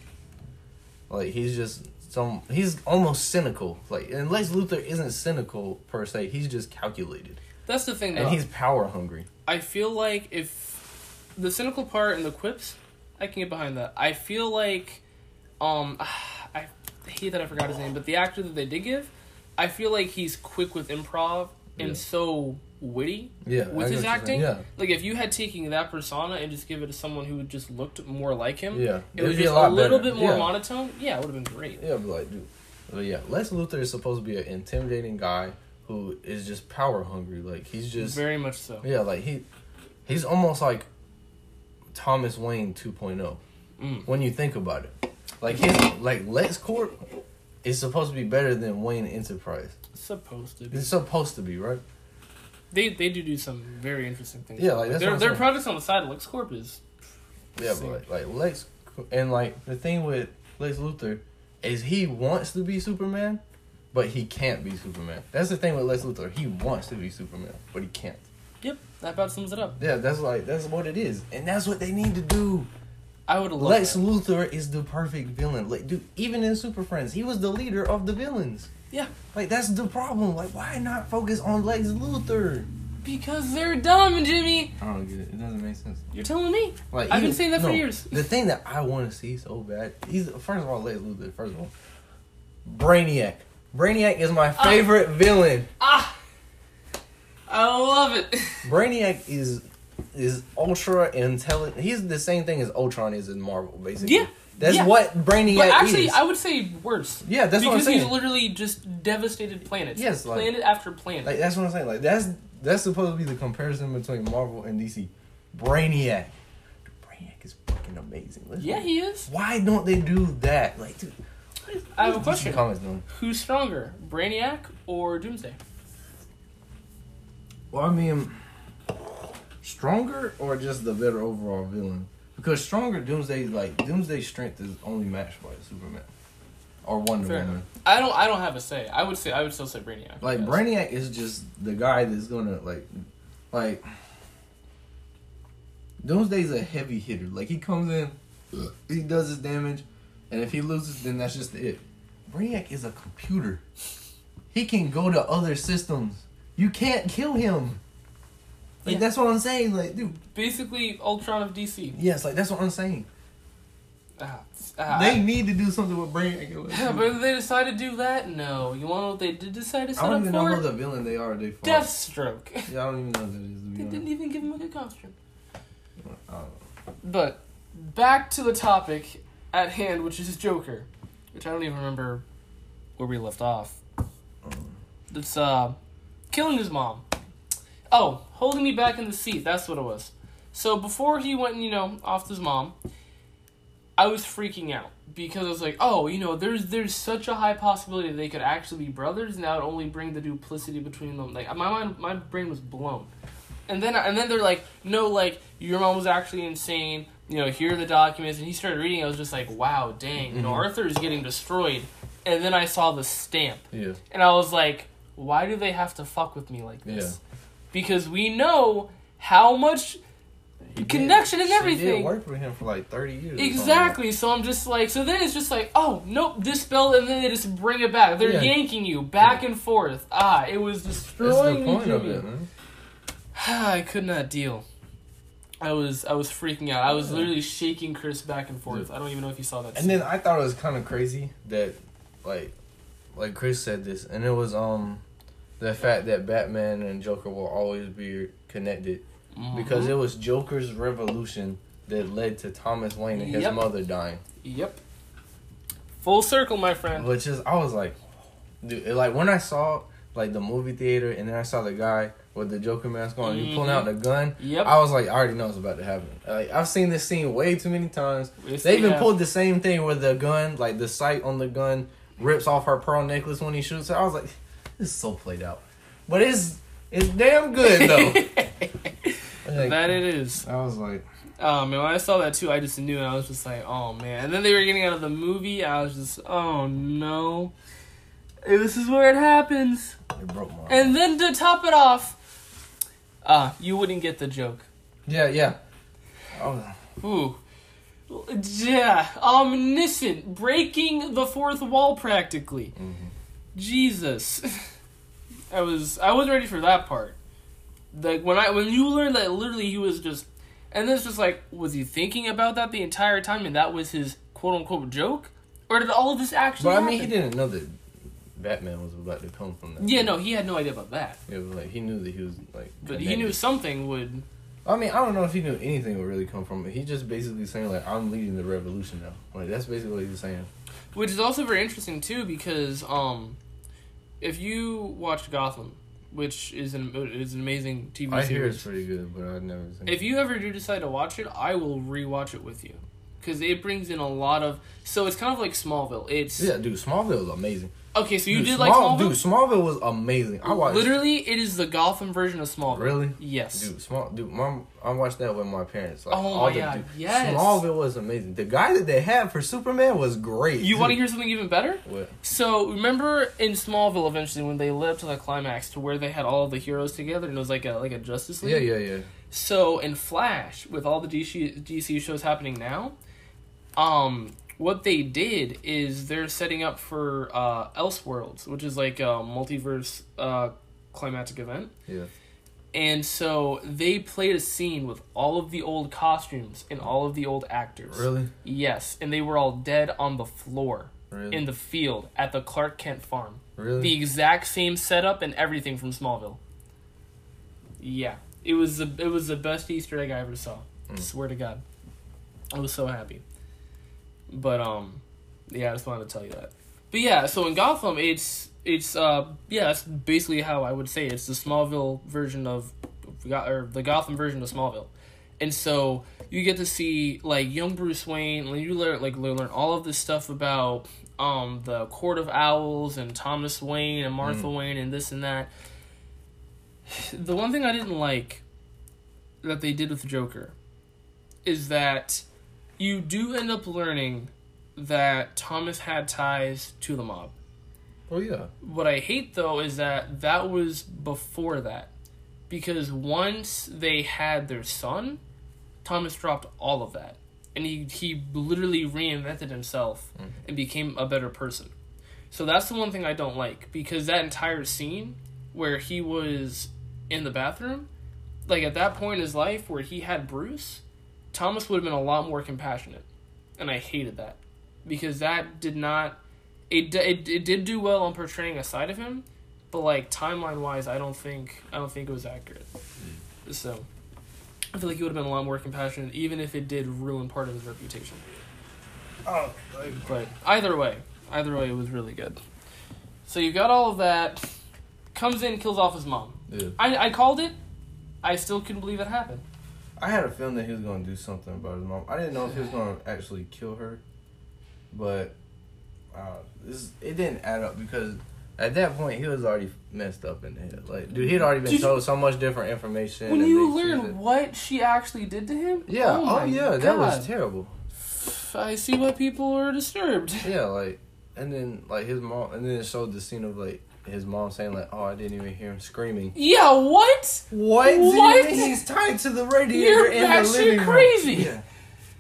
like he's just some. He's almost cynical. Like and Lex Luthor isn't cynical per se. He's just calculated That's the thing. Though. and he's power hungry. I feel like if the cynical part and the quips, I can get behind that. I feel like, um, I hate that I forgot his name, but the actor that they did give, I feel like he's quick with improv and Yeah. so witty Yeah, with get his what you're saying. acting. Yeah. Like if you had taken that persona and just give it to someone who just looked more like him, Yeah, it was be just a a, little better. bit more Yeah. monotone. Yeah, it would have been great. Yeah, but like, dude. But yeah, Lex Luthor is supposed to be an intimidating guy who is just power hungry. Like he's just Very much so. yeah, like he he's almost like Thomas Wayne 2.0 Mm. when you think about it. Like his like Lex Corp is supposed to be better than Wayne Enterprise. Supposed to be. It's supposed to be, right? They they do do some very interesting things. Yeah, like, that's their their projects on the side. of Lex Corp is Yeah, but like, like Lex and like the thing with Lex Luthor is he wants to be Superman, but he can't be Superman. That's the thing with Lex Luthor. He wants to be Superman, but he can't. Yep, that about sums it up. Yeah, that's like that's what it is, and that's what they need to do. I would love Lex that. Luthor is the perfect villain. Like, dude, even in Super Friends, he was the leader of the villains. Yeah, Like, that's the problem. Like, why not focus on Lex Luthor? because they're dumb, Jimmy. I don't get it. It doesn't make sense. You're telling me. Like, I've been saying that for years. The thing that I want to see so bad, he's first of all Lex Luthor. First of all, Brainiac. Brainiac is my favorite villain. Ah, I love it. Brainiac is is ultra intelligent. He's the same thing as Ultron is in Marvel, basically. Yeah, That's yeah. what Brainiac but actually, is. I would say worse. yeah, that's what I'm because saying. he's literally just devastated planets. Yes, like- planet after planet. Like that's what I'm saying. Like that's that's supposed to be the comparison between Marvel and DC. Brainiac. Brainiac is fucking amazing. Yeah, he is. Why don't they do that? Like, dude. I have a DC question. Comics doing? Who's stronger, Brainiac or Doomsday? Well, I mean, stronger or just the better overall villain? Because stronger Doomsday, like Doomsday's strength is only matched by Superman or Wonder Fair Woman. I don't. I don't have a say. I would say. I would still say Brainiac. Like yes. Brainiac is just the guy that's gonna like, like. Doomsday's a heavy hitter. Like he comes in, he does his damage, and if he loses, then that's just it. Brainiac is a computer. He can go to other systems. You can't kill him. Like Yeah. that's what I'm saying. Like, dude, Basically, Ultron of DC. yes, like that's what I'm saying. Ah, ah, they need to do something with Brainiac. Yeah, but they decided to do that? No. You want to know what they did decide to set I don't even know who the villain they are. They fought. Deathstroke. Yeah, I don't even know who that is. They honest. didn't even give him a good costume. I don't know. But back to the topic at hand, which is Joker, which I don't even remember where we left off. It's uh, killing his mom. Oh, holding me back in the seat. That's what it was. So before he went, you know, off to his mom, I was freaking out because I was like, oh, you know, there's there's such a high possibility they could actually be brothers, and that would only bring the duplicity between them. Like my mind, my brain was blown. And then and then they're like, no, like your mom was actually insane. You know, here are the documents, and he started reading. I was just like, wow, dang, you know, Mhm. Arthur is getting destroyed. And then I saw the stamp, Yeah. and I was like, why do they have to fuck with me like this? Yeah. Because we know how much He Connection and she everything. did work with him for like thirty years. Exactly. So I'm just like, so then it's just like, oh nope, dispel, and then they just bring it back. They're Yeah. yanking you back and forth. Ah, it was That's destroying the me. point of it, man. I could not deal. I was I was freaking out. I was literally shaking Chris back and forth. I don't even know if you saw that. And then I thought it was kind of crazy that, like, like Chris said this, and it was um, the fact that Batman and Joker will always be connected Mhm. because it was Joker's revolution that led to Thomas Wayne and his Yep. mother dying. Yep. Full circle, my friend. Which is, I was like, dude, like when I saw like the movie theater, and then I saw the guy with the Joker mask on, and he pulling out the mm-hmm. gun. Yep. I was like, I already know it's about to happen. Like I've seen this scene way too many times. Yes, They even have. pulled the same thing with the gun, like the sight on the gun, rips off her pearl necklace when he shoots her. I was like, this is so played out, but it's it's damn good though. Like, that it is. I was like, um, Oh man, when I saw that too, I just knew, and I was just like, oh man. And then they were getting out of the movie. I was just, oh no, this is where it happens. it broke my. heart. And then to top it off, ah, you wouldn't get the joke. yeah, yeah. Oh. was, Ooh. Yeah, omniscient, breaking the fourth wall practically. mhm. Jesus. I was I wasn't ready for that part. Like when I when you learned that literally he was just and then it's just like, was he thinking about that the entire time and that was his quote unquote joke? Or did all of this actually But I mean, he didn't know that Batman was about to come from that. Yeah, no, he had no idea about that. It was like he knew that he was like. But he knew something would I mean, I don't know if he knew anything would really come from it. He just basically saying like, "I'm leading the revolution now." Like that's basically what he's saying. which is also very interesting too because um if you watched Gotham, which is an is an amazing TV I series. hear it's pretty good, but I've never seen. If you ever do decide to watch it, I will rewatch it with you because it brings in a lot of. So it's kind of like Smallville. It's yeah, dude, Smallville was amazing. okay. So you Dude, did like Small- Smallville. Dude, Smallville was amazing. I watched. Literally, it is the Gotham version of Smallville. Really? Yes. Dude, small dude, mom, I watched that with my parents. Like, Oh all my the- God, dude, yes. Smallville was amazing. The guy that they had for Superman was great. You want to hear something even better? What? So remember in Smallville, eventually when they led up to the climax to where they had all the heroes together and it was like a like a Justice League. Yeah, yeah, yeah. So in Flash, with all the DC, DC shows happening now, um, what they did is they're setting up for uh, Elseworlds, which is like a multiverse uh, climatic event. Yeah. And so they played a scene with all of the old costumes and all of the old actors. Really? Yes, and they were all dead on the floor Really? in the field at the Clark Kent farm. really? The exact same setup and everything from Smallville. Yeah, it was the it was the best Easter egg I ever saw. Mm. Swear to God, I was so happy. But um, yeah, I just wanted to tell you that. But yeah, so in Gotham, it's it's uh yeah, that's basically how I would say it. it's the Smallville version of or the Gotham version of Smallville. And so you get to see like young Bruce Wayne, and you learn like learn all of this stuff about um the Court of Owls and Thomas Wayne and Martha Wayne and this and that. The one thing I didn't like that they did with the Joker is that you do end up learning that Thomas had ties to the mob. oh yeah. What I hate though is that that was before that. Because once they had their son, Thomas dropped all of that. And he, he literally reinvented himself mm-hmm. and became a better person. So that's the one thing I don't like. Because that entire scene where he was in the bathroom, like at that point in his life where he had Bruce, Thomas would have been a lot more compassionate, and I hated that because that did not. It, it, it did do well on portraying a side of him, but like timeline wise, I don't think I don't think it was accurate. Hmm. So, I feel like he would have been a lot more compassionate, even if it did ruin part of his reputation. Oh, like, But either way, either way, it was really good. So you got all of that. Comes in, kills off his mom. Yeah. I, I called it. I still couldn't believe it happened. I had a feeling that he was gonna do something about his mom. I didn't know if he was gonna actually kill her, but uh, this it didn't add up because at that point, he was already messed up in the head. Like, dude, he'd already been Did you- told so much different information. When you learn what she actually did to him, yeah, oh, my yeah, that was terrible. I see why people are disturbed. Yeah, like, and then like his mom, and then it showed the scene of like his mom saying like, "Oh, I didn't even hear him screaming." Yeah, what? What? What? He's tied to the radiator You're in the living room. crazy. Yeah.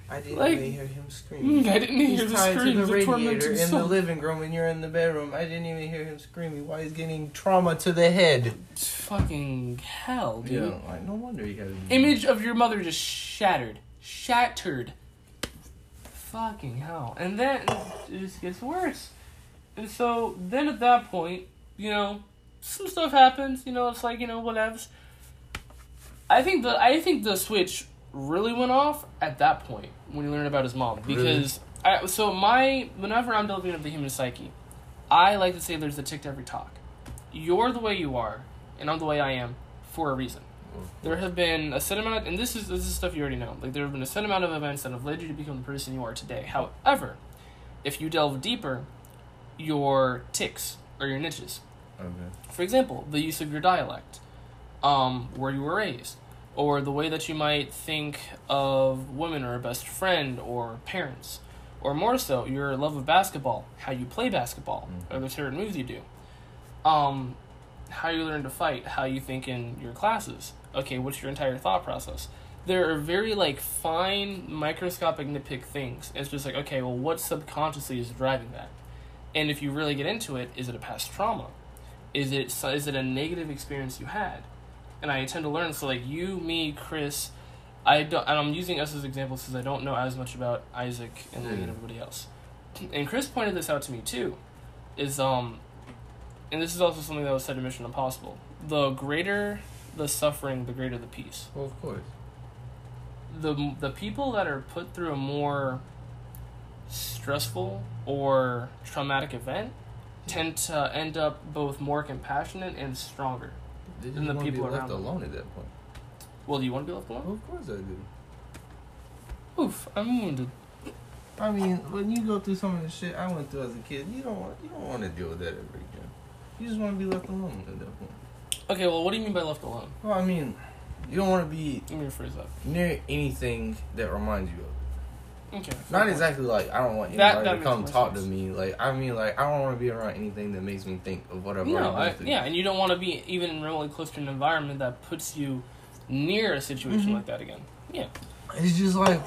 I didn't Like- even hear him screaming. Mm, I didn't even hear He's the tied to the The radiator in the living room, and you're in the bedroom. I didn't even hear him screaming. Why he's getting trauma to the head? Fucking hell, dude. Yeah, like no wonder he had Image of your mother just shattered. Shattered. Fucking hell. And then it just gets worse. And so then at that point, you know, some stuff happens, you know, it's like, you know, whatevs. I think the I think the switch really went off at that point when he learned about his mom. Because I so my whenever I'm delving into the human psyche, I like to say there's a tick to every talk. You're the way you are, and I'm the way I am for a reason. Mm-hmm. There have been a set amount, and this is this is stuff you already know. Like there have been a set amount of events that have led you to become the person you are today. However, if you delve deeper, your ticks or your niches. Okay. For example, the use of your dialect, um, where you were raised, or the way that you might think of women or a best friend or parents, or more so, your love of basketball, how you play basketball, or the certain moves you do, um, how you learn to fight, how you think in your classes. Okay, what's your entire thought process? There are very like fine microscopic nitpick things. It's just like okay, well, what subconsciously is driving that? And if you really get into it, is it a past trauma? Is it is it a negative experience you had? And I tend to learn. So like you, me, Chris, I don't. And I'm using us as examples because I don't know as much about Isaac and and everybody else. And Chris pointed this out to me too. Is um, and this is also something that was said in Mission Impossible. The greater the suffering, the greater the peace Well, of course. the the people that are put through a more stressful or traumatic event tend to end up both more compassionate and stronger. They just the people left around them. alone at that point. Well, do you want to be left Well, alone? of course I do. Oof, I'm wounded. I mean, when you go through some of the shit I went through as a kid, you don't want you don't want to deal with that ever again. You just want to be left alone at that point. Okay, well, what do you mean by left alone? Well, I mean, you don't want to be Let me rephrase that. near anything that reminds you of. Okay. Not exactly like I don't want That- anybody that to come talk sense. to me. Like I mean, like I don't want to be around anything that makes me think of whatever. No, I've I, been yeah, and you don't want to be even remotely close to an environment that puts you near a situation Mhm. like that again. Yeah. It's just like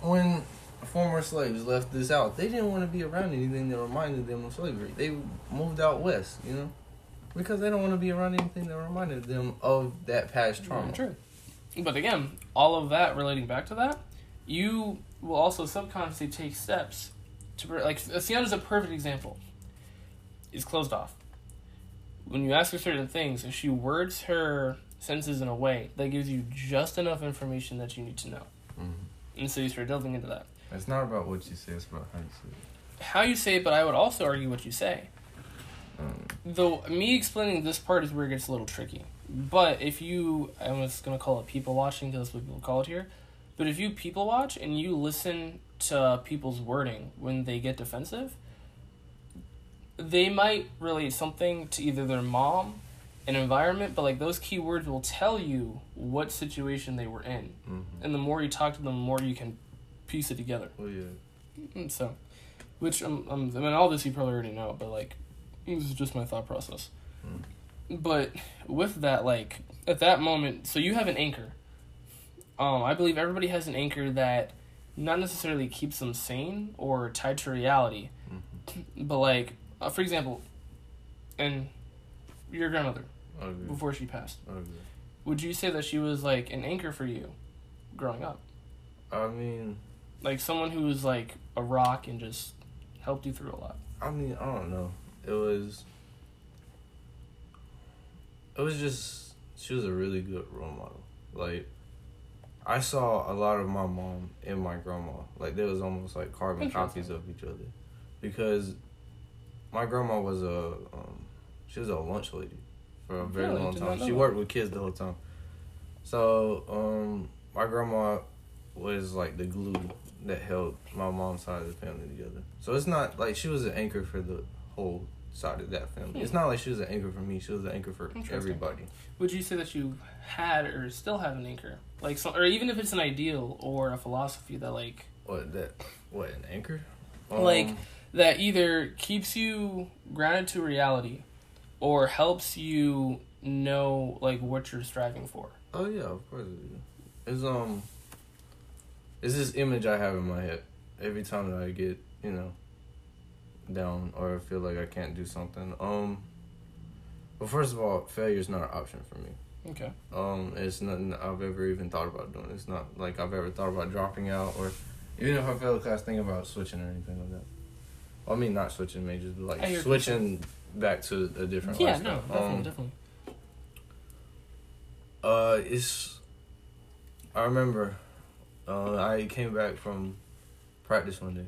when former slaves left this out. They didn't want to be around anything that reminded them of slavery. They moved out west, you know, because they don't want to be around anything that reminded them of that past trauma. True. But again, all of that relating back to that, you will also subconsciously take steps to like Sienna's a perfect example. Is closed off. When you ask her certain things, if she words her sentences in a way that gives you just enough information that you need to know, Mhm. and so you start delving into that. It's not about what you say; it's about how you say it. How you say it, but I would also argue what you say. Um, Though me explaining this part is where it gets a little tricky. But if you, I'm just gonna call it people watching because that's what people call it here. But if you people watch and you listen to people's wording when they get defensive, they might relate something to either their mom, an environment, but like those keywords will tell you what situation they were in. mhm. And the more you talk to them, the more you can piece it together. Well, yeah. And so, which um, um, I mean, all this you probably already know, but like, this is just my thought process. But with that, like, at that moment, so you have an anchor. Um, I believe everybody has an anchor that not necessarily keeps them sane or tied to reality, but like, uh, for example, and your grandmother before she passed, Okay. would you say that she was like an anchor for you growing up? I mean, Like someone who was like a rock and just helped you through a lot. I mean, I don't know. It was. It was just she was a really good role model. Like, I saw a lot of my mom and my grandma. Like, they was almost like carbon copies of each other, because my grandma was a um, she was a lunch lady for a very Really? long time. She worked with kids the whole time. So, um, my grandma was like the glue that held my mom's side of the family together. So it's not like she was an anchor for the whole side of that family. It's not like she was an anchor for me. She was an anchor for everybody. Would you say that you had or still have an anchor, like some, or even if it's an ideal or a philosophy that like What that? What an anchor? Like- Um, that either keeps you grounded to reality, or helps you know like what you're striving for. Oh yeah, of course it is. It's um it's this image I have in my head every time that I get, you know, down or feel like I can't do something. Um well first of all, failure is not an option for me. Okay. Um it's nothing I've ever even thought about doing. It's not like I've ever thought about dropping out or even if I fail a class think about switching or anything like that. Well, I mean not switching majors, but like switching back to a different Yeah. lifestyle. No. Definitely. Um, definitely. Uh, it's. I remember, uh, I came back from practice one day,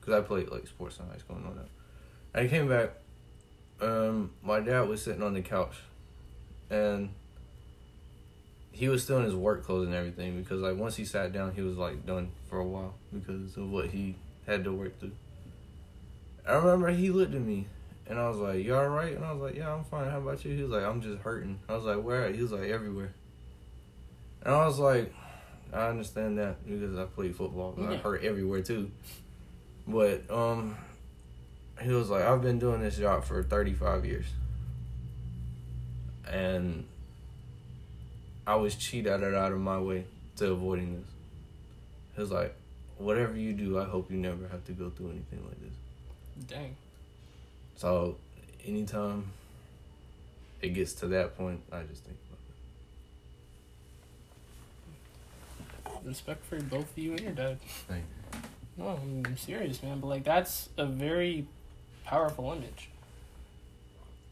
cause I played like sports in high school and all that. I came back. Um, my dad was sitting on the couch, and he was still in his work clothes and everything because like once he sat down, he was like done for a while because of what he had to work through. I remember he looked at me and I was like, "You all right?" And I was like, "Yeah, I'm fine. How about you?" He was like, "I'm just hurting." I was like, "Where?" at?" He was like, "Everywhere." And I was like, "I understand that because I played football. and I hurt everywhere too." But um, he was like, "I've been doing this job for 35 years, and I was cheated out of my way to avoiding this." He was like, "Whatever you do, I hope you never have to go through anything like this." Dang. So anytime it gets to that point, I just think about Respect for both you and your dad. Thank No, I'm I'm serious, man. But like, that's a very powerful image.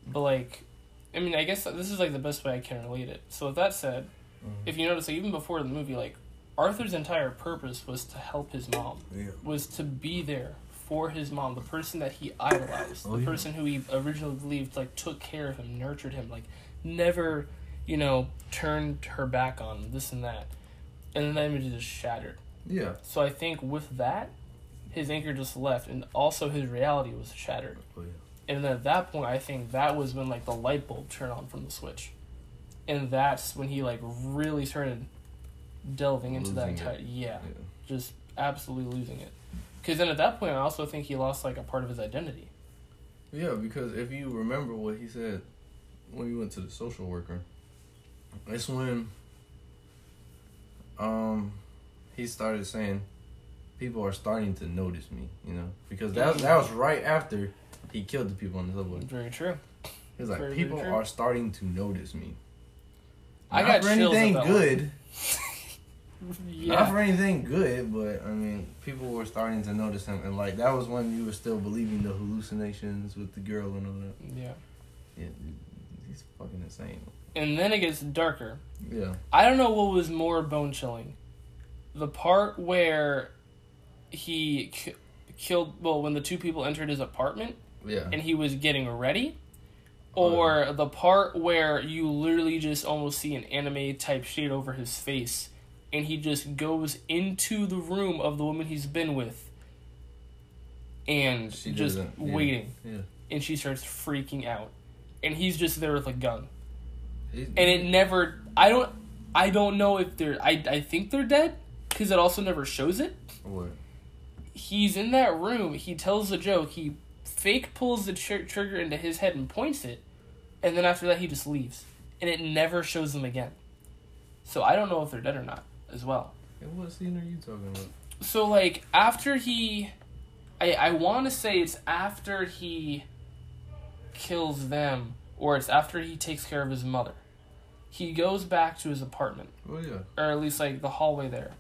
But like, I mean, I guess this is like the best way I can relate it. So with that said, mm-hmm. if you notice, like, even before the movie, like Arthur's entire purpose was to help his mom, Yeah. was to be there for his mom, the person that he idolized, Oh, the yeah. person who he originally believed like took care of him, nurtured him, like never, you know, turned her back on this and that, and then that image is shattered. Yeah. So I think with that, his anchor just left, and also his reality was shattered. Oh, yeah. And then at that point, I think that was when like the light bulb turned on from the switch, and that's when he like really started delving into that Losing entire yeah, Yeah. just absolutely losing it. Because then at that point, I also think he lost like a part of his identity. Yeah, because if you remember what he said when he went to the social worker, it's when um he started saying people are starting to notice me, you know, because that that was right after he killed the people on the subway. Very true. He was like, Very, very people true. are starting to notice me. I Not got for anything that good. Not for anything good, but I mean, people were starting to notice him, and like that was when you were still believing the hallucinations with the girl and all that. Yeah. Yeah, he's fucking insane. And then it gets darker. Yeah, I don't know what was more bone chilling. The part where he ki- killed, well, when the two people entered his apartment yeah, and he was getting ready, Oh, or the part where you literally just almost see an anime type shade over his face and he just goes into the room of the woman he's been with and She just yeah. waiting. Yeah. and she starts freaking out. And he's just there with a gun. And it never i don't i don't know if they're i, I think they're dead because it also never shows it. What? he's in that room. He tells a joke. He fake pulls the tr- trigger into his head and points it and then after that he just leaves. And it never shows them again. So i don't know if they're dead or not as well. Hey, what scene are you talking about? so like after he i i want to say it's after he kills them or it's after he takes care of his mother. He goes back to his apartment, Well, yeah. or at least like the hallway there,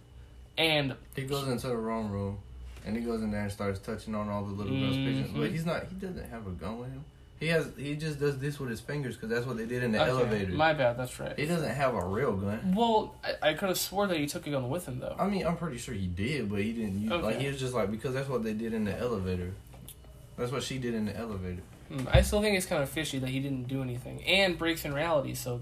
and He goes into the wrong room, and he goes in there and starts touching on all the little girls' pictures. Mhm. But he's not. He doesn't have a gun with him. He has. He just does this with his fingers because that's what they did in the Okay, elevator. My bad. That's right. he doesn't have a real gun. Well, I, I could have swore that he took a gun with him though. I mean, I'm pretty sure he did, but he didn't. Use, Like Okay. he was just like because that's what they did in the elevator. That's what she did in the elevator. Hmm, I still think it's kind of fishy that he didn't do anything and breaks in reality. So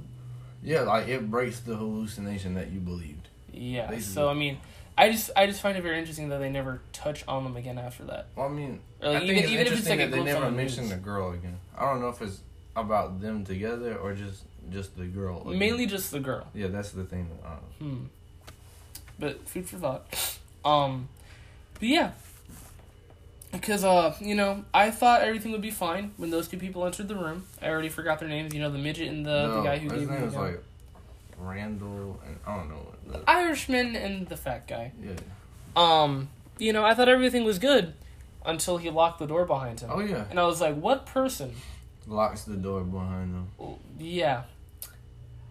Yeah, like it breaks the hallucination that you believed. yeah. Basically. So I mean, I just I just find it very interesting that they never touch on them again after that. Well, I mean, Or, like, I even- think it's even if it's interesting like that they never the news. the girl again. I don't know if it's about them together or just just the girl. again. Mainly just the girl. Yeah, that's the thing. That, uh, Hmm. But food for thought. Um, but yeah. Because uh, you know, I thought everything would be fine when those two people entered the room. I already forgot their names. You know, the midget and the, the guy who his gave me name the was like Randall, and I don't know. The, Irishman and the fat guy. yeah. Um, you know, I thought everything was good until he locked the door behind him. Oh yeah. And I was like, what person? Locks the door behind them. Yeah.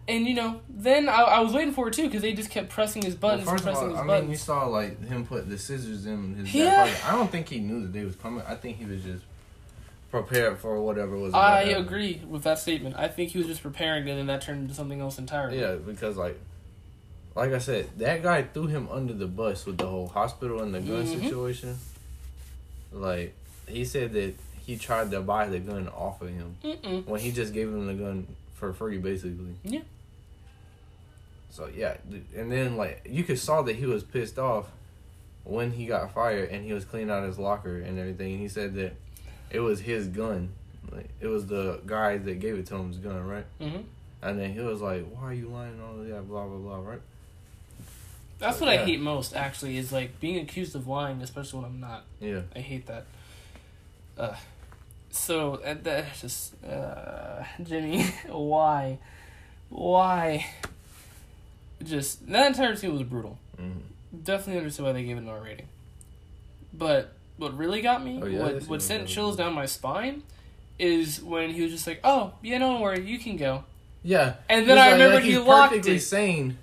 And you know, then I, I was waiting for it too because they just kept pressing his buttons, well, first of all, his I buttons. mean, you saw like him put the scissors in his Yeah. pocket. I don't think he knew that they was coming. I think he was just prepared for whatever was. I to happen. agree with that statement. I think he was just preparing it, and that turned into something else entirely. Yeah, because like, like I said, that guy threw him under the bus with the whole hospital and the gun Mhm. situation. Like, he said that he tried to buy the gun off of him Mm-mm. when he just gave him the gun for free, basically. Yeah. So yeah, and then like you could saw that he was pissed off when he got fired and he was cleaning out his locker and everything. And he said that it was his gun, like it was the guy that gave it to him's gun, right? hmm And then he was like, "Why are you lying all that? Blah blah blah." Right? That's So, what I hate most. Actually, is like being accused of lying, especially when I'm not. Yeah. I hate that. Uh, so and that just uh, Jimmy, why, why? Just that entire scene was brutal. hmm Definitely understood why they gave it an R rating. But what really got me, Oh, yeah, what what sent chills down my spine, is when he was just like, "Oh, yeah, don't worry, you can go." Yeah. And then I like- remembered like he locked perfectly it. sane.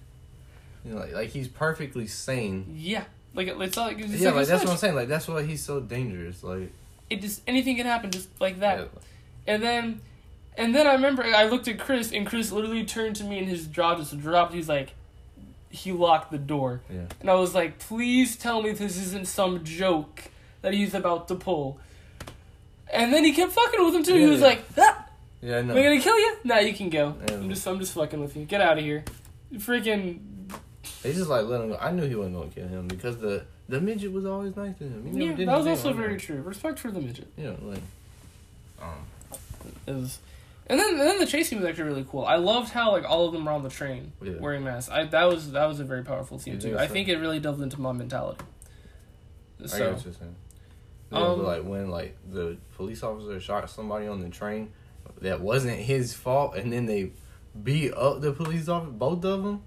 You know, like like he's perfectly sane. Yeah, like it's not like it's yeah, like, like that's what I'm saying. Like that's why he's so dangerous. Like It just anything can happen just like that. yeah. And then, and then I remember I looked at Chris, and Chris literally turned to me, and his jaw just dropped. He's like, he locked the door, Yeah. and I was like, please tell me this isn't some joke that he's about to pull. And then he kept fucking with him too. he was yeah. like, ah, Yeah, I "Am. I gonna kill you? Nah, you can go. Yeah. I'm just, I'm just fucking with you. Get out of here." Freaking They just like let him go. I knew he wasn't gonna kill him because the the midget was always nice to him. He yeah, that was also very true. Respect for the midget. Yeah, like um, is and then and then the chase scene was actually really cool. I loved how like all of them were on the train Yeah. wearing masks. I that was that was a very powerful scene too. think I think it really delved into my mentality. I get So what you're Um, like when like the police officer shot somebody on the train that wasn't his fault, and then they beat up the police officer, both of them.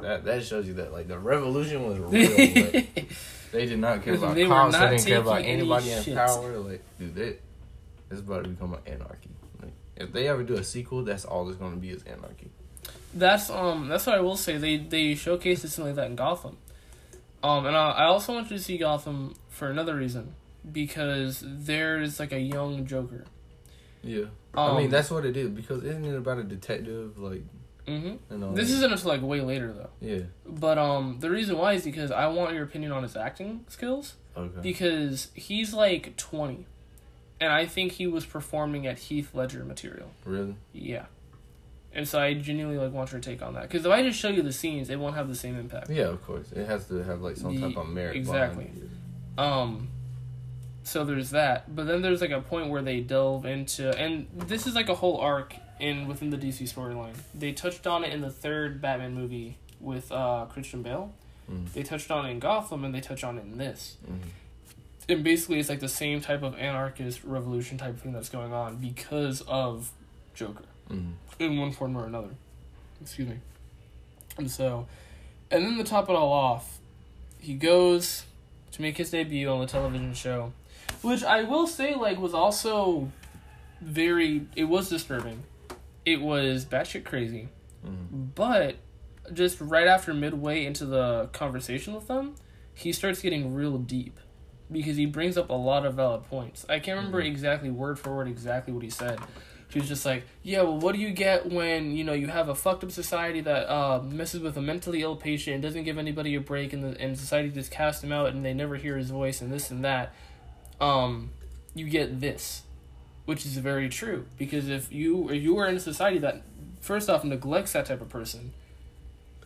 That that shows you that like the revolution was real. they did not care about They cops. They didn't care about anybody in shit. power. Like, dude, that it's about to become an anarchy. Like, if they ever do a sequel, that's all it's going to be is anarchy. that's um that's what I will say. They they showcased it something like that in Gotham. Um and I, I also wanted to see Gotham for another reason because there's like a young Joker. Yeah, Um, I mean that's what it is because isn't it about a detective like hmm This isn't until like way later though. yeah But um the reason why is because I want your opinion on his acting skills. okay because he's like 20 and i think he was performing at heath ledger material really yeah and so i genuinely like want your take on that because if i just show you the scenes it won't have the same impact Yeah, of course. It has to have like some The- type of merit. exactly. um so there's that but then there's like a point where they delve into and this is like a whole arc in within the dc storyline they touched on it in the third batman movie with uh christian bale Mhm. they touched on it in gotham and they touch on it in this. Mhm. and basically it's like the same type of anarchist revolution type thing that's going on because of Joker Mhm. in one form or another. Excuse me. And so, and then to top it all off, he goes to make his debut on the television show, which I will say like was also very it was disturbing it was batshit crazy. Mhm. But just right after midway into the conversation with them, he starts getting real deep because he brings up a lot of valid points. I can't remember exactly word for word exactly what he said. He was just like, "Yeah, well, what do you get when you know you have a fucked up society that uh, messes with a mentally ill patient and doesn't give anybody a break, and the and society just casts him out and they never hear his voice and this and that." Um, you get this, which is very true because if you if you are in a society that first off neglects that type of person,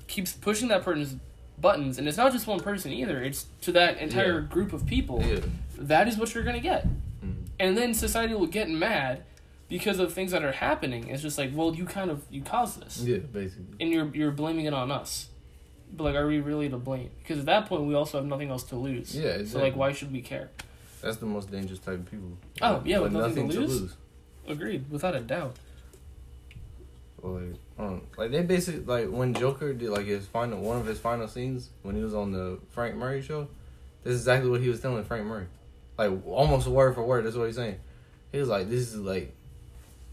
keeps pushing that person's buttons, and it's not just one person either; it's to that entire Yeah. group of people. Yeah. That is what you're gonna get, Mhm. and then society will get mad because of things that are happening. It's just like, well, you kind of you caused this, Yeah, basically. and you're you're blaming it on us. But like, are we really to blame? Because at that point, we also have nothing else to lose. Yeah, So like, why should we care? That's the most dangerous type of people. Oh, yeah, with nothing to lose. lose. Agreed, without a doubt. Like, um, like they basically like when Joker did like his final one of his final scenes when he was on the Frank Murray show. This is exactly what he was telling Frank Murray, like almost word for word. That's what he's saying. He was like, "This is like,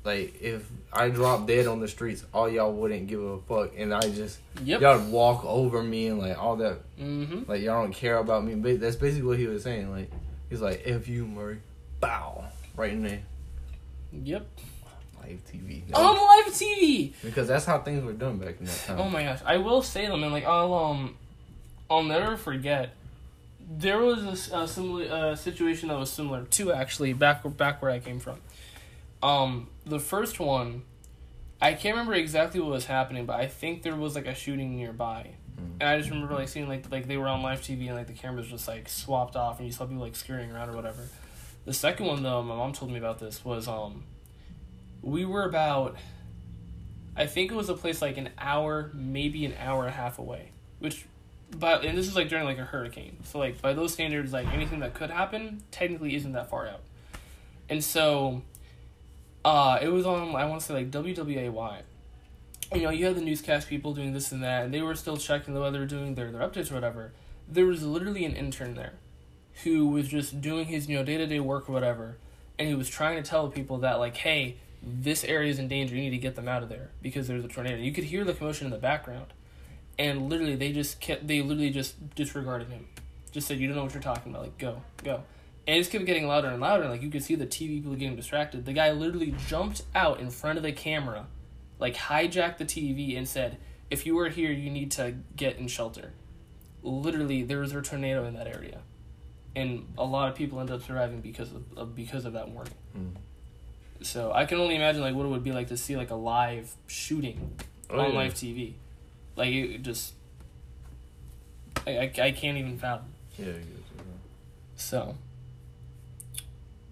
like if I dropped dead on the streets, all y'all wouldn't give a fuck, and I just Yep. y'all walk over me and like all that, Mm-hmm. like y'all don't care about me." But that's basically what he was saying. Like he's like, "F you, Murray, bow right in there, Yep. live TV." On live TV. because that's how things were done back in that time. Oh my gosh, I will say them, and like I'll um, I'll never forget. There was a similar uh, situation that was similar to actually back back where I came from. Um, the first one, I can't remember exactly what was happening, but I think there was like a shooting nearby. And I just remember like seeing like like they were on live TV and like the cameras just like swapped off, and you saw people like scurrying around or whatever. The second one though, my mom told me about this was um, we were about I think it was a place like an hour, maybe an hour and a half away. Which, but and this is like during like a hurricane. So like by those standards, like anything that could happen technically isn't that far out. And so, uh, it was on I want to say like WWAY. You know, you had the newscast people doing this and that, and they were still checking the weather, doing their their updates or whatever. There was literally an intern there, who was just doing his you know day to day work or whatever, and he was trying to tell people that like, hey, this area is in danger. You need to get them out of there because there's a tornado. You could hear the commotion in the background, and literally they just kept they literally just disregarded him. Just said you don't know what you're talking about. Like go go, and it just kept getting louder and louder. Like you could see the TV people getting distracted. The guy literally jumped out in front of the camera, like hijacked the TV and said, "If you are here, you need to get in shelter." Literally, there was a tornado in that area, and a lot of people ended up surviving because of, of because of that warning. Mm. So I can only imagine like what it would be like to see like a live shooting Oh, on yeah. live TV. Like it just, I, I, I can't even fathom. Yeah, I get you. So,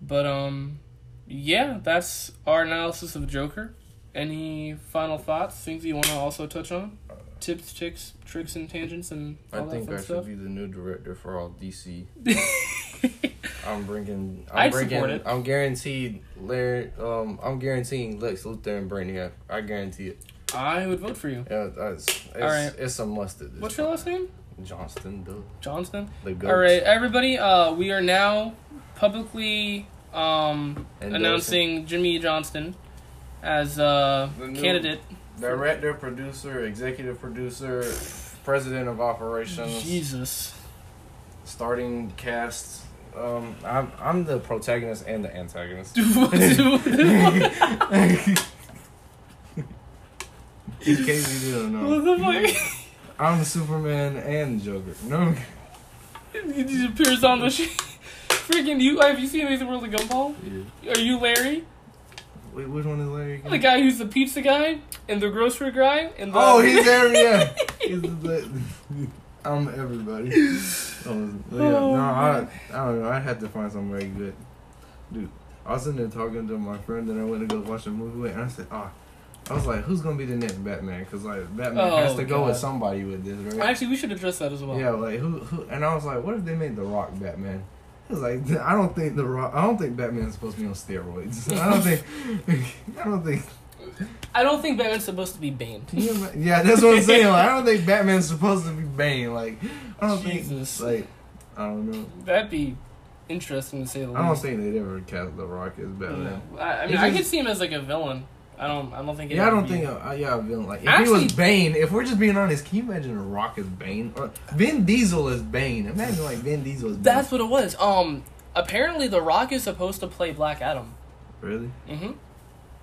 but um, yeah, that's our analysis of the Joker. Any final thoughts? Things you want to also touch on? Tips, tricks, tricks, and tangents, and all I that think I stuff. should be the new director for all DC. I'm bringing. I'm I'd bringing. I'm guaranteed. Larry. Um, I'm guaranteeing Lex Luthor and Brainiac. I guarantee it. I would vote for you. Yeah, that's, it's, right. it's a must at this What's your last name? Johnston, duh. Johnston. The goat. All right, everybody. Uh, we are now publicly um Endorsing. announcing Jimmy Johnston as a The candidate. Director, producer, executive producer, president of operations, Jesus. starting cast. Um, I'm I'm the protagonist and the antagonist. In case you didn't know, the fuck? I'm Superman and the Joker. No, He just appears on the sh- freaking you. Have you seen Amazing World of Gumball? yeah. Are you Larry, Wait, which one is Larry? Again? the guy who's the pizza guy and the grocery guy and the Oh, he's there. Yeah, he's the. I'm everybody. Um, yeah, Oh, no, I. I don't know. I had to find somebody good, dude. I was sitting there talking to my friend and I went to go watch a movie with, and I said, "Ah." I was like, "Who's gonna be the next Batman?" Because like Batman Oh, has to go with somebody with this, right? Actually, we should address that as well. Yeah, like who, who? And I was like, "What if they made the Rock Batman?" Like, "I don't think the Rock. I don't think Batman's supposed to be on steroids. I don't think. I don't think. I don't think Batman's supposed to be Bane. Ima- yeah, that's what I'm saying. Like, I don't think Batman's supposed to be Bane. Like, I don't Jesus. think. Like, I don't know. That'd be interesting to say the least. I don't think they'd ever cast the Rock as Batman. No. I, I mean, I could see him as like a villain. I don't. I don't think. it Yeah, I don't be- think. Uh, yeah, a villain like if he was Bane. If we're just being honest, can you imagine The Rock as Bane or Vin Diesel as Bane? Imagine like Vin Diesel as Bane. That's what it was. Um, apparently, The Rock is supposed to play Black Adam. really. Mm-hmm.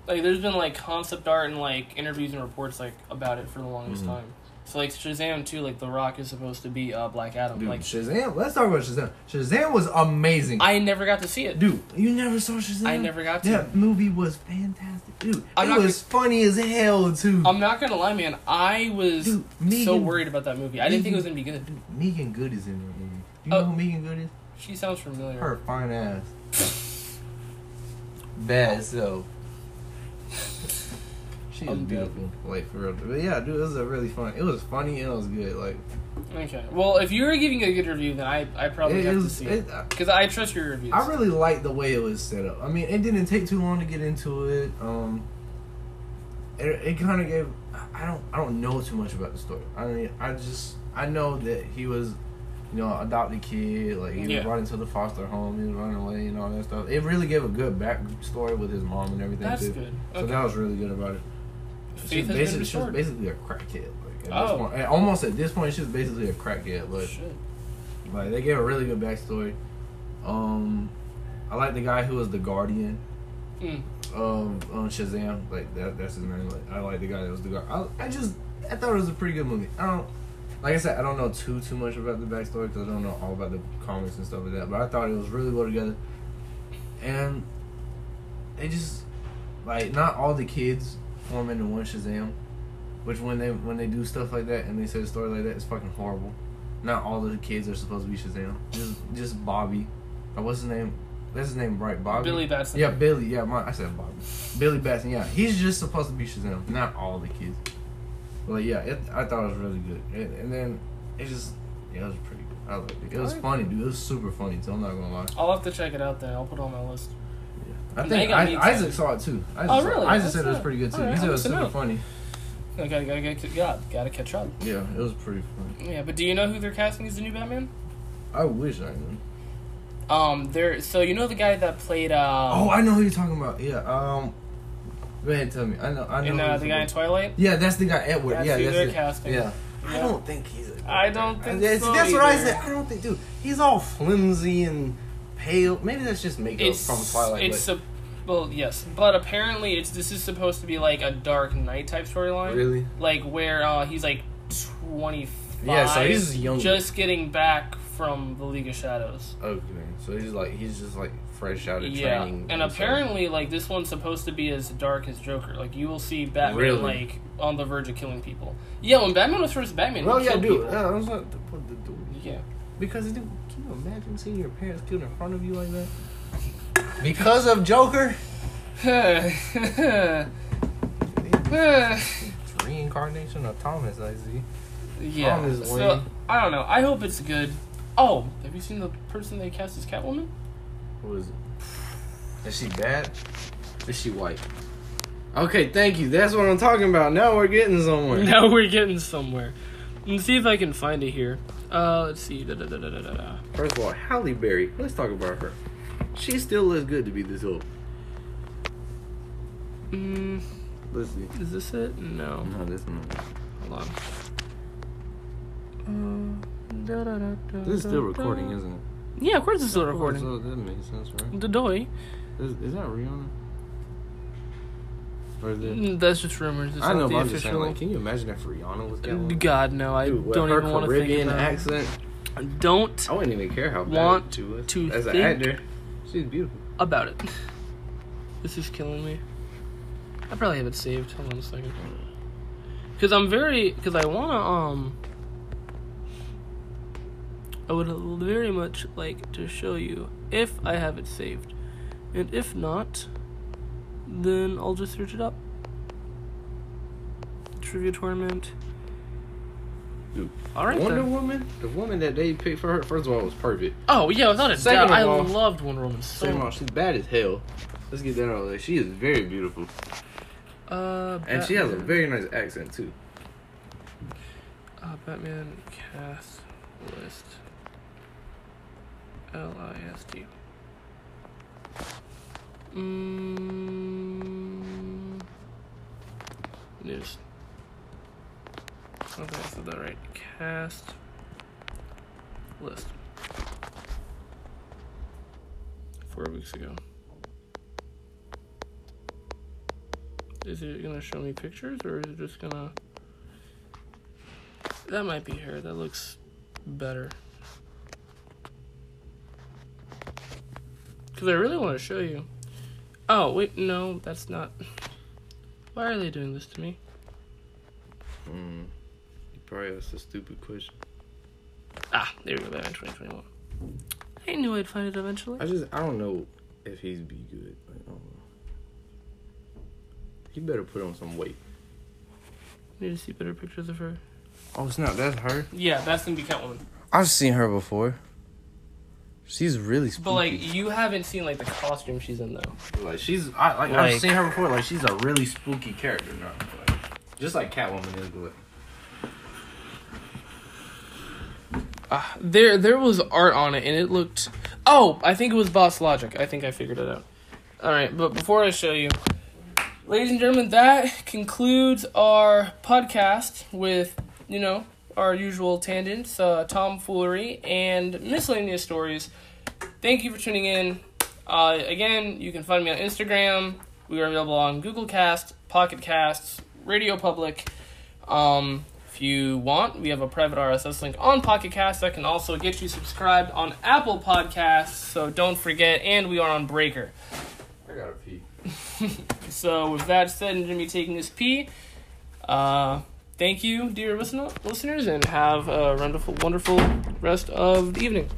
Like, there's been like concept art and like interviews and reports like about it for the longest Mhm. time. So like Shazam too, like The Rock is supposed to be uh, Black Adam. Dude, like, Shazam. Let's talk about Shazam. Shazam was amazing. I never got to see it. Dude, you never saw Shazam? I never got to. That movie was fantastic, dude. I'm it was funny as hell too. I'm not gonna lie, man. I was Dude, so worried about that movie. I didn't think it was gonna be good. Dude, Meagan Good is in that movie. Do you Oh. know who Meagan Good is? She sounds familiar. Her fine ass. Bad so. She is beautiful, like for real. But yeah, dude, it was a really fun. It was funny and it was good. Like Okay. Well, if you were giving a good review, then I I probably it, have it to see It, because I trust your reviews. I really liked the way it was set up. I mean, it didn't take too long to get into it. Um, it, it kind of gave. I don't. I don't know too much about the story. I mean, I just. I know that he was, you know, adopted kid. Like he Yeah. was brought into the foster home. He was running away and all that stuff. It really gave a good backstory with his mom and everything That's too. good. So that was really good about it. She Faith was, basically, she was restored. basically a crackhead. Like, at Oh. this point, almost at this point, she was basically a crackhead. But Shit. like they gave a really good backstory. Um, I like the guy who was the guardian Mm. of um, Shazam. Like that, that's his name. Like I like the guy that was the guard. I, I just I thought it was a pretty good movie. I don't like I said I don't know too too much about the backstory because I don't know all about the comics and stuff like that. But I thought it was really well together, and they just like not all the kids form into one Shazam. Which when they when they do stuff like that and they say a story like that, it's fucking horrible. Not all of the kids are supposed to be Shazam. Just just Bobby. Or what's his name? That's his name, right? Bobby. Billy Batson. Yeah, Billy. Yeah, my, I said Bobby. Billy Batson. Yeah, he's just supposed to be Shazam, not all the kids. But like, yeah, it, I thought it was really good, and, and then it just yeah, it was pretty good. I liked it. It was funny, dude. It was super funny. too. I'm not gonna lie. I'll have to check it out then. I'll put it on my list. I think I, Isaac saw it too. Isaac Oh, saw- really? Isaac That's said it was pretty good too. alright, he said it was super know. funny. I gotta, gotta, gotta, gotta, gotta catch up. Yeah, it was pretty funny. Yeah, but do you know who they're casting as the new Batman? I wish I knew. Um, there. So you know the guy that played um Oh, I know who you're talking about. Yeah. Um. Go ahead and tell me. I know. I know. in who uh, you're the guy in Twilight. Yeah, that's the guy Edward. That's yeah, who that's they're it. casting. Yeah. I don't think he's. A I don't think that's, so That's what I either. said. I don't think, dude. He's all flimsy and pale. Maybe that's just makeup It's from Twilight. It's but a, well, yes, but apparently it's this is supposed to be like a Dark Knight type storyline. really. Like where uh, he's like twenty five. Yeah, so he's young. Just getting back from the League of Shadows. Okay, so he's like he's just like fresh out of Yeah, training. and stuff. apparently, like this one's supposed to be as dark as Joker. Like you will see Batman Really? like on the verge of killing people. Yeah, when Batman was first Batman, Well, he yeah, dude. people. Yeah, I was like, what the dude? Yeah. Because dude, can you imagine seeing your parents killed in front of you like that? Because of Joker. Reincarnation of Thomas, I see. yeah. Thomas So Wayne. I don't know. I hope it's good. Oh, have you seen the person they cast as Catwoman? Who is it? Is she bad? Is she white? Okay, thank you. That's what I'm talking about. Now we're getting somewhere. Now we're getting somewhere. Let's see if I can find it here. Uh, let's see. Da, da, da, da, da, da. First of all, Halle Berry. Let's talk about her. She still looks good to be this old. Mm, Let's see. is this it? No. No, this no. Hold on. Uh, da, da, da, da, This is still recording, isn't it? Yeah, of course it's still recording. So that makes sense, right? The doy. Is, is that Rihanna? Or? Mm, That's just rumors. It's I know, but I'm just saying, like, can you imagine if Rihanna was Catwoman? God no, I Dude, don't even want to think Caribbean about accent, it. Don't I wouldn't even care how bad Want she was. to As an think- actor, she's beautiful. about it. This is killing me. I probably have it saved. Hold on a second. Because I'm very, because I wanna um. I would very much like to show you if I have it saved, and if not, then I'll just search it up. Trivia tournament. Dude, All right Wonder then. Woman, the woman that they picked for her, first of all, was perfect. Oh yeah, without a Second doubt, I of all- loved Wonder Woman so. Second of all, she's bad as hell. Let's get that out of there. She is very beautiful, Uh, and she has a very nice accent too. Uh, Batman cast list. L I S T. Mm, Okay, said that right. Cast list. Four weeks ago. Is it gonna show me pictures or is it just gonna. That might be her. That looks better. Because I really want to show you. Oh, wait, no, that's not. Why are they doing this to me? Mm. You probably asked a stupid question. Ah, there we go, Batman 2021. I knew I'd find it eventually. I just I don't know if he's be good. Like, I don't know. He better put on some weight. Need to see better pictures of her. Oh, it's not. That's her. Yeah, that's gonna be Catwoman. I've seen her before. She's really spooky. But like, you haven't seen like the costume she's in though. like she's I like, Like- I've seen her before. Like she's a really spooky character now. Like, just like Catwoman is, but Ah, there, there was art on it, and it looked. Oh, I think it was Boss Logic. I think I figured it out. All right, but before I show you, ladies and gentlemen, that concludes our podcast with you know our usual tangents, uh, tomfoolery, and miscellaneous stories. Thank you for tuning in. Uh, again, you can find me on Instagram. We are available on Google Cast, Pocket Casts, Radio Public. Um, if you want, we have a private RSS link on Pocket Cast that can also get you subscribed on Apple Podcasts. So don't forget, and we are on Breaker. I gotta pee. So with that said, and Jimmy taking his pee, uh, thank you, dear listen- listeners, and have a wonderful, wonderful rest of the evening.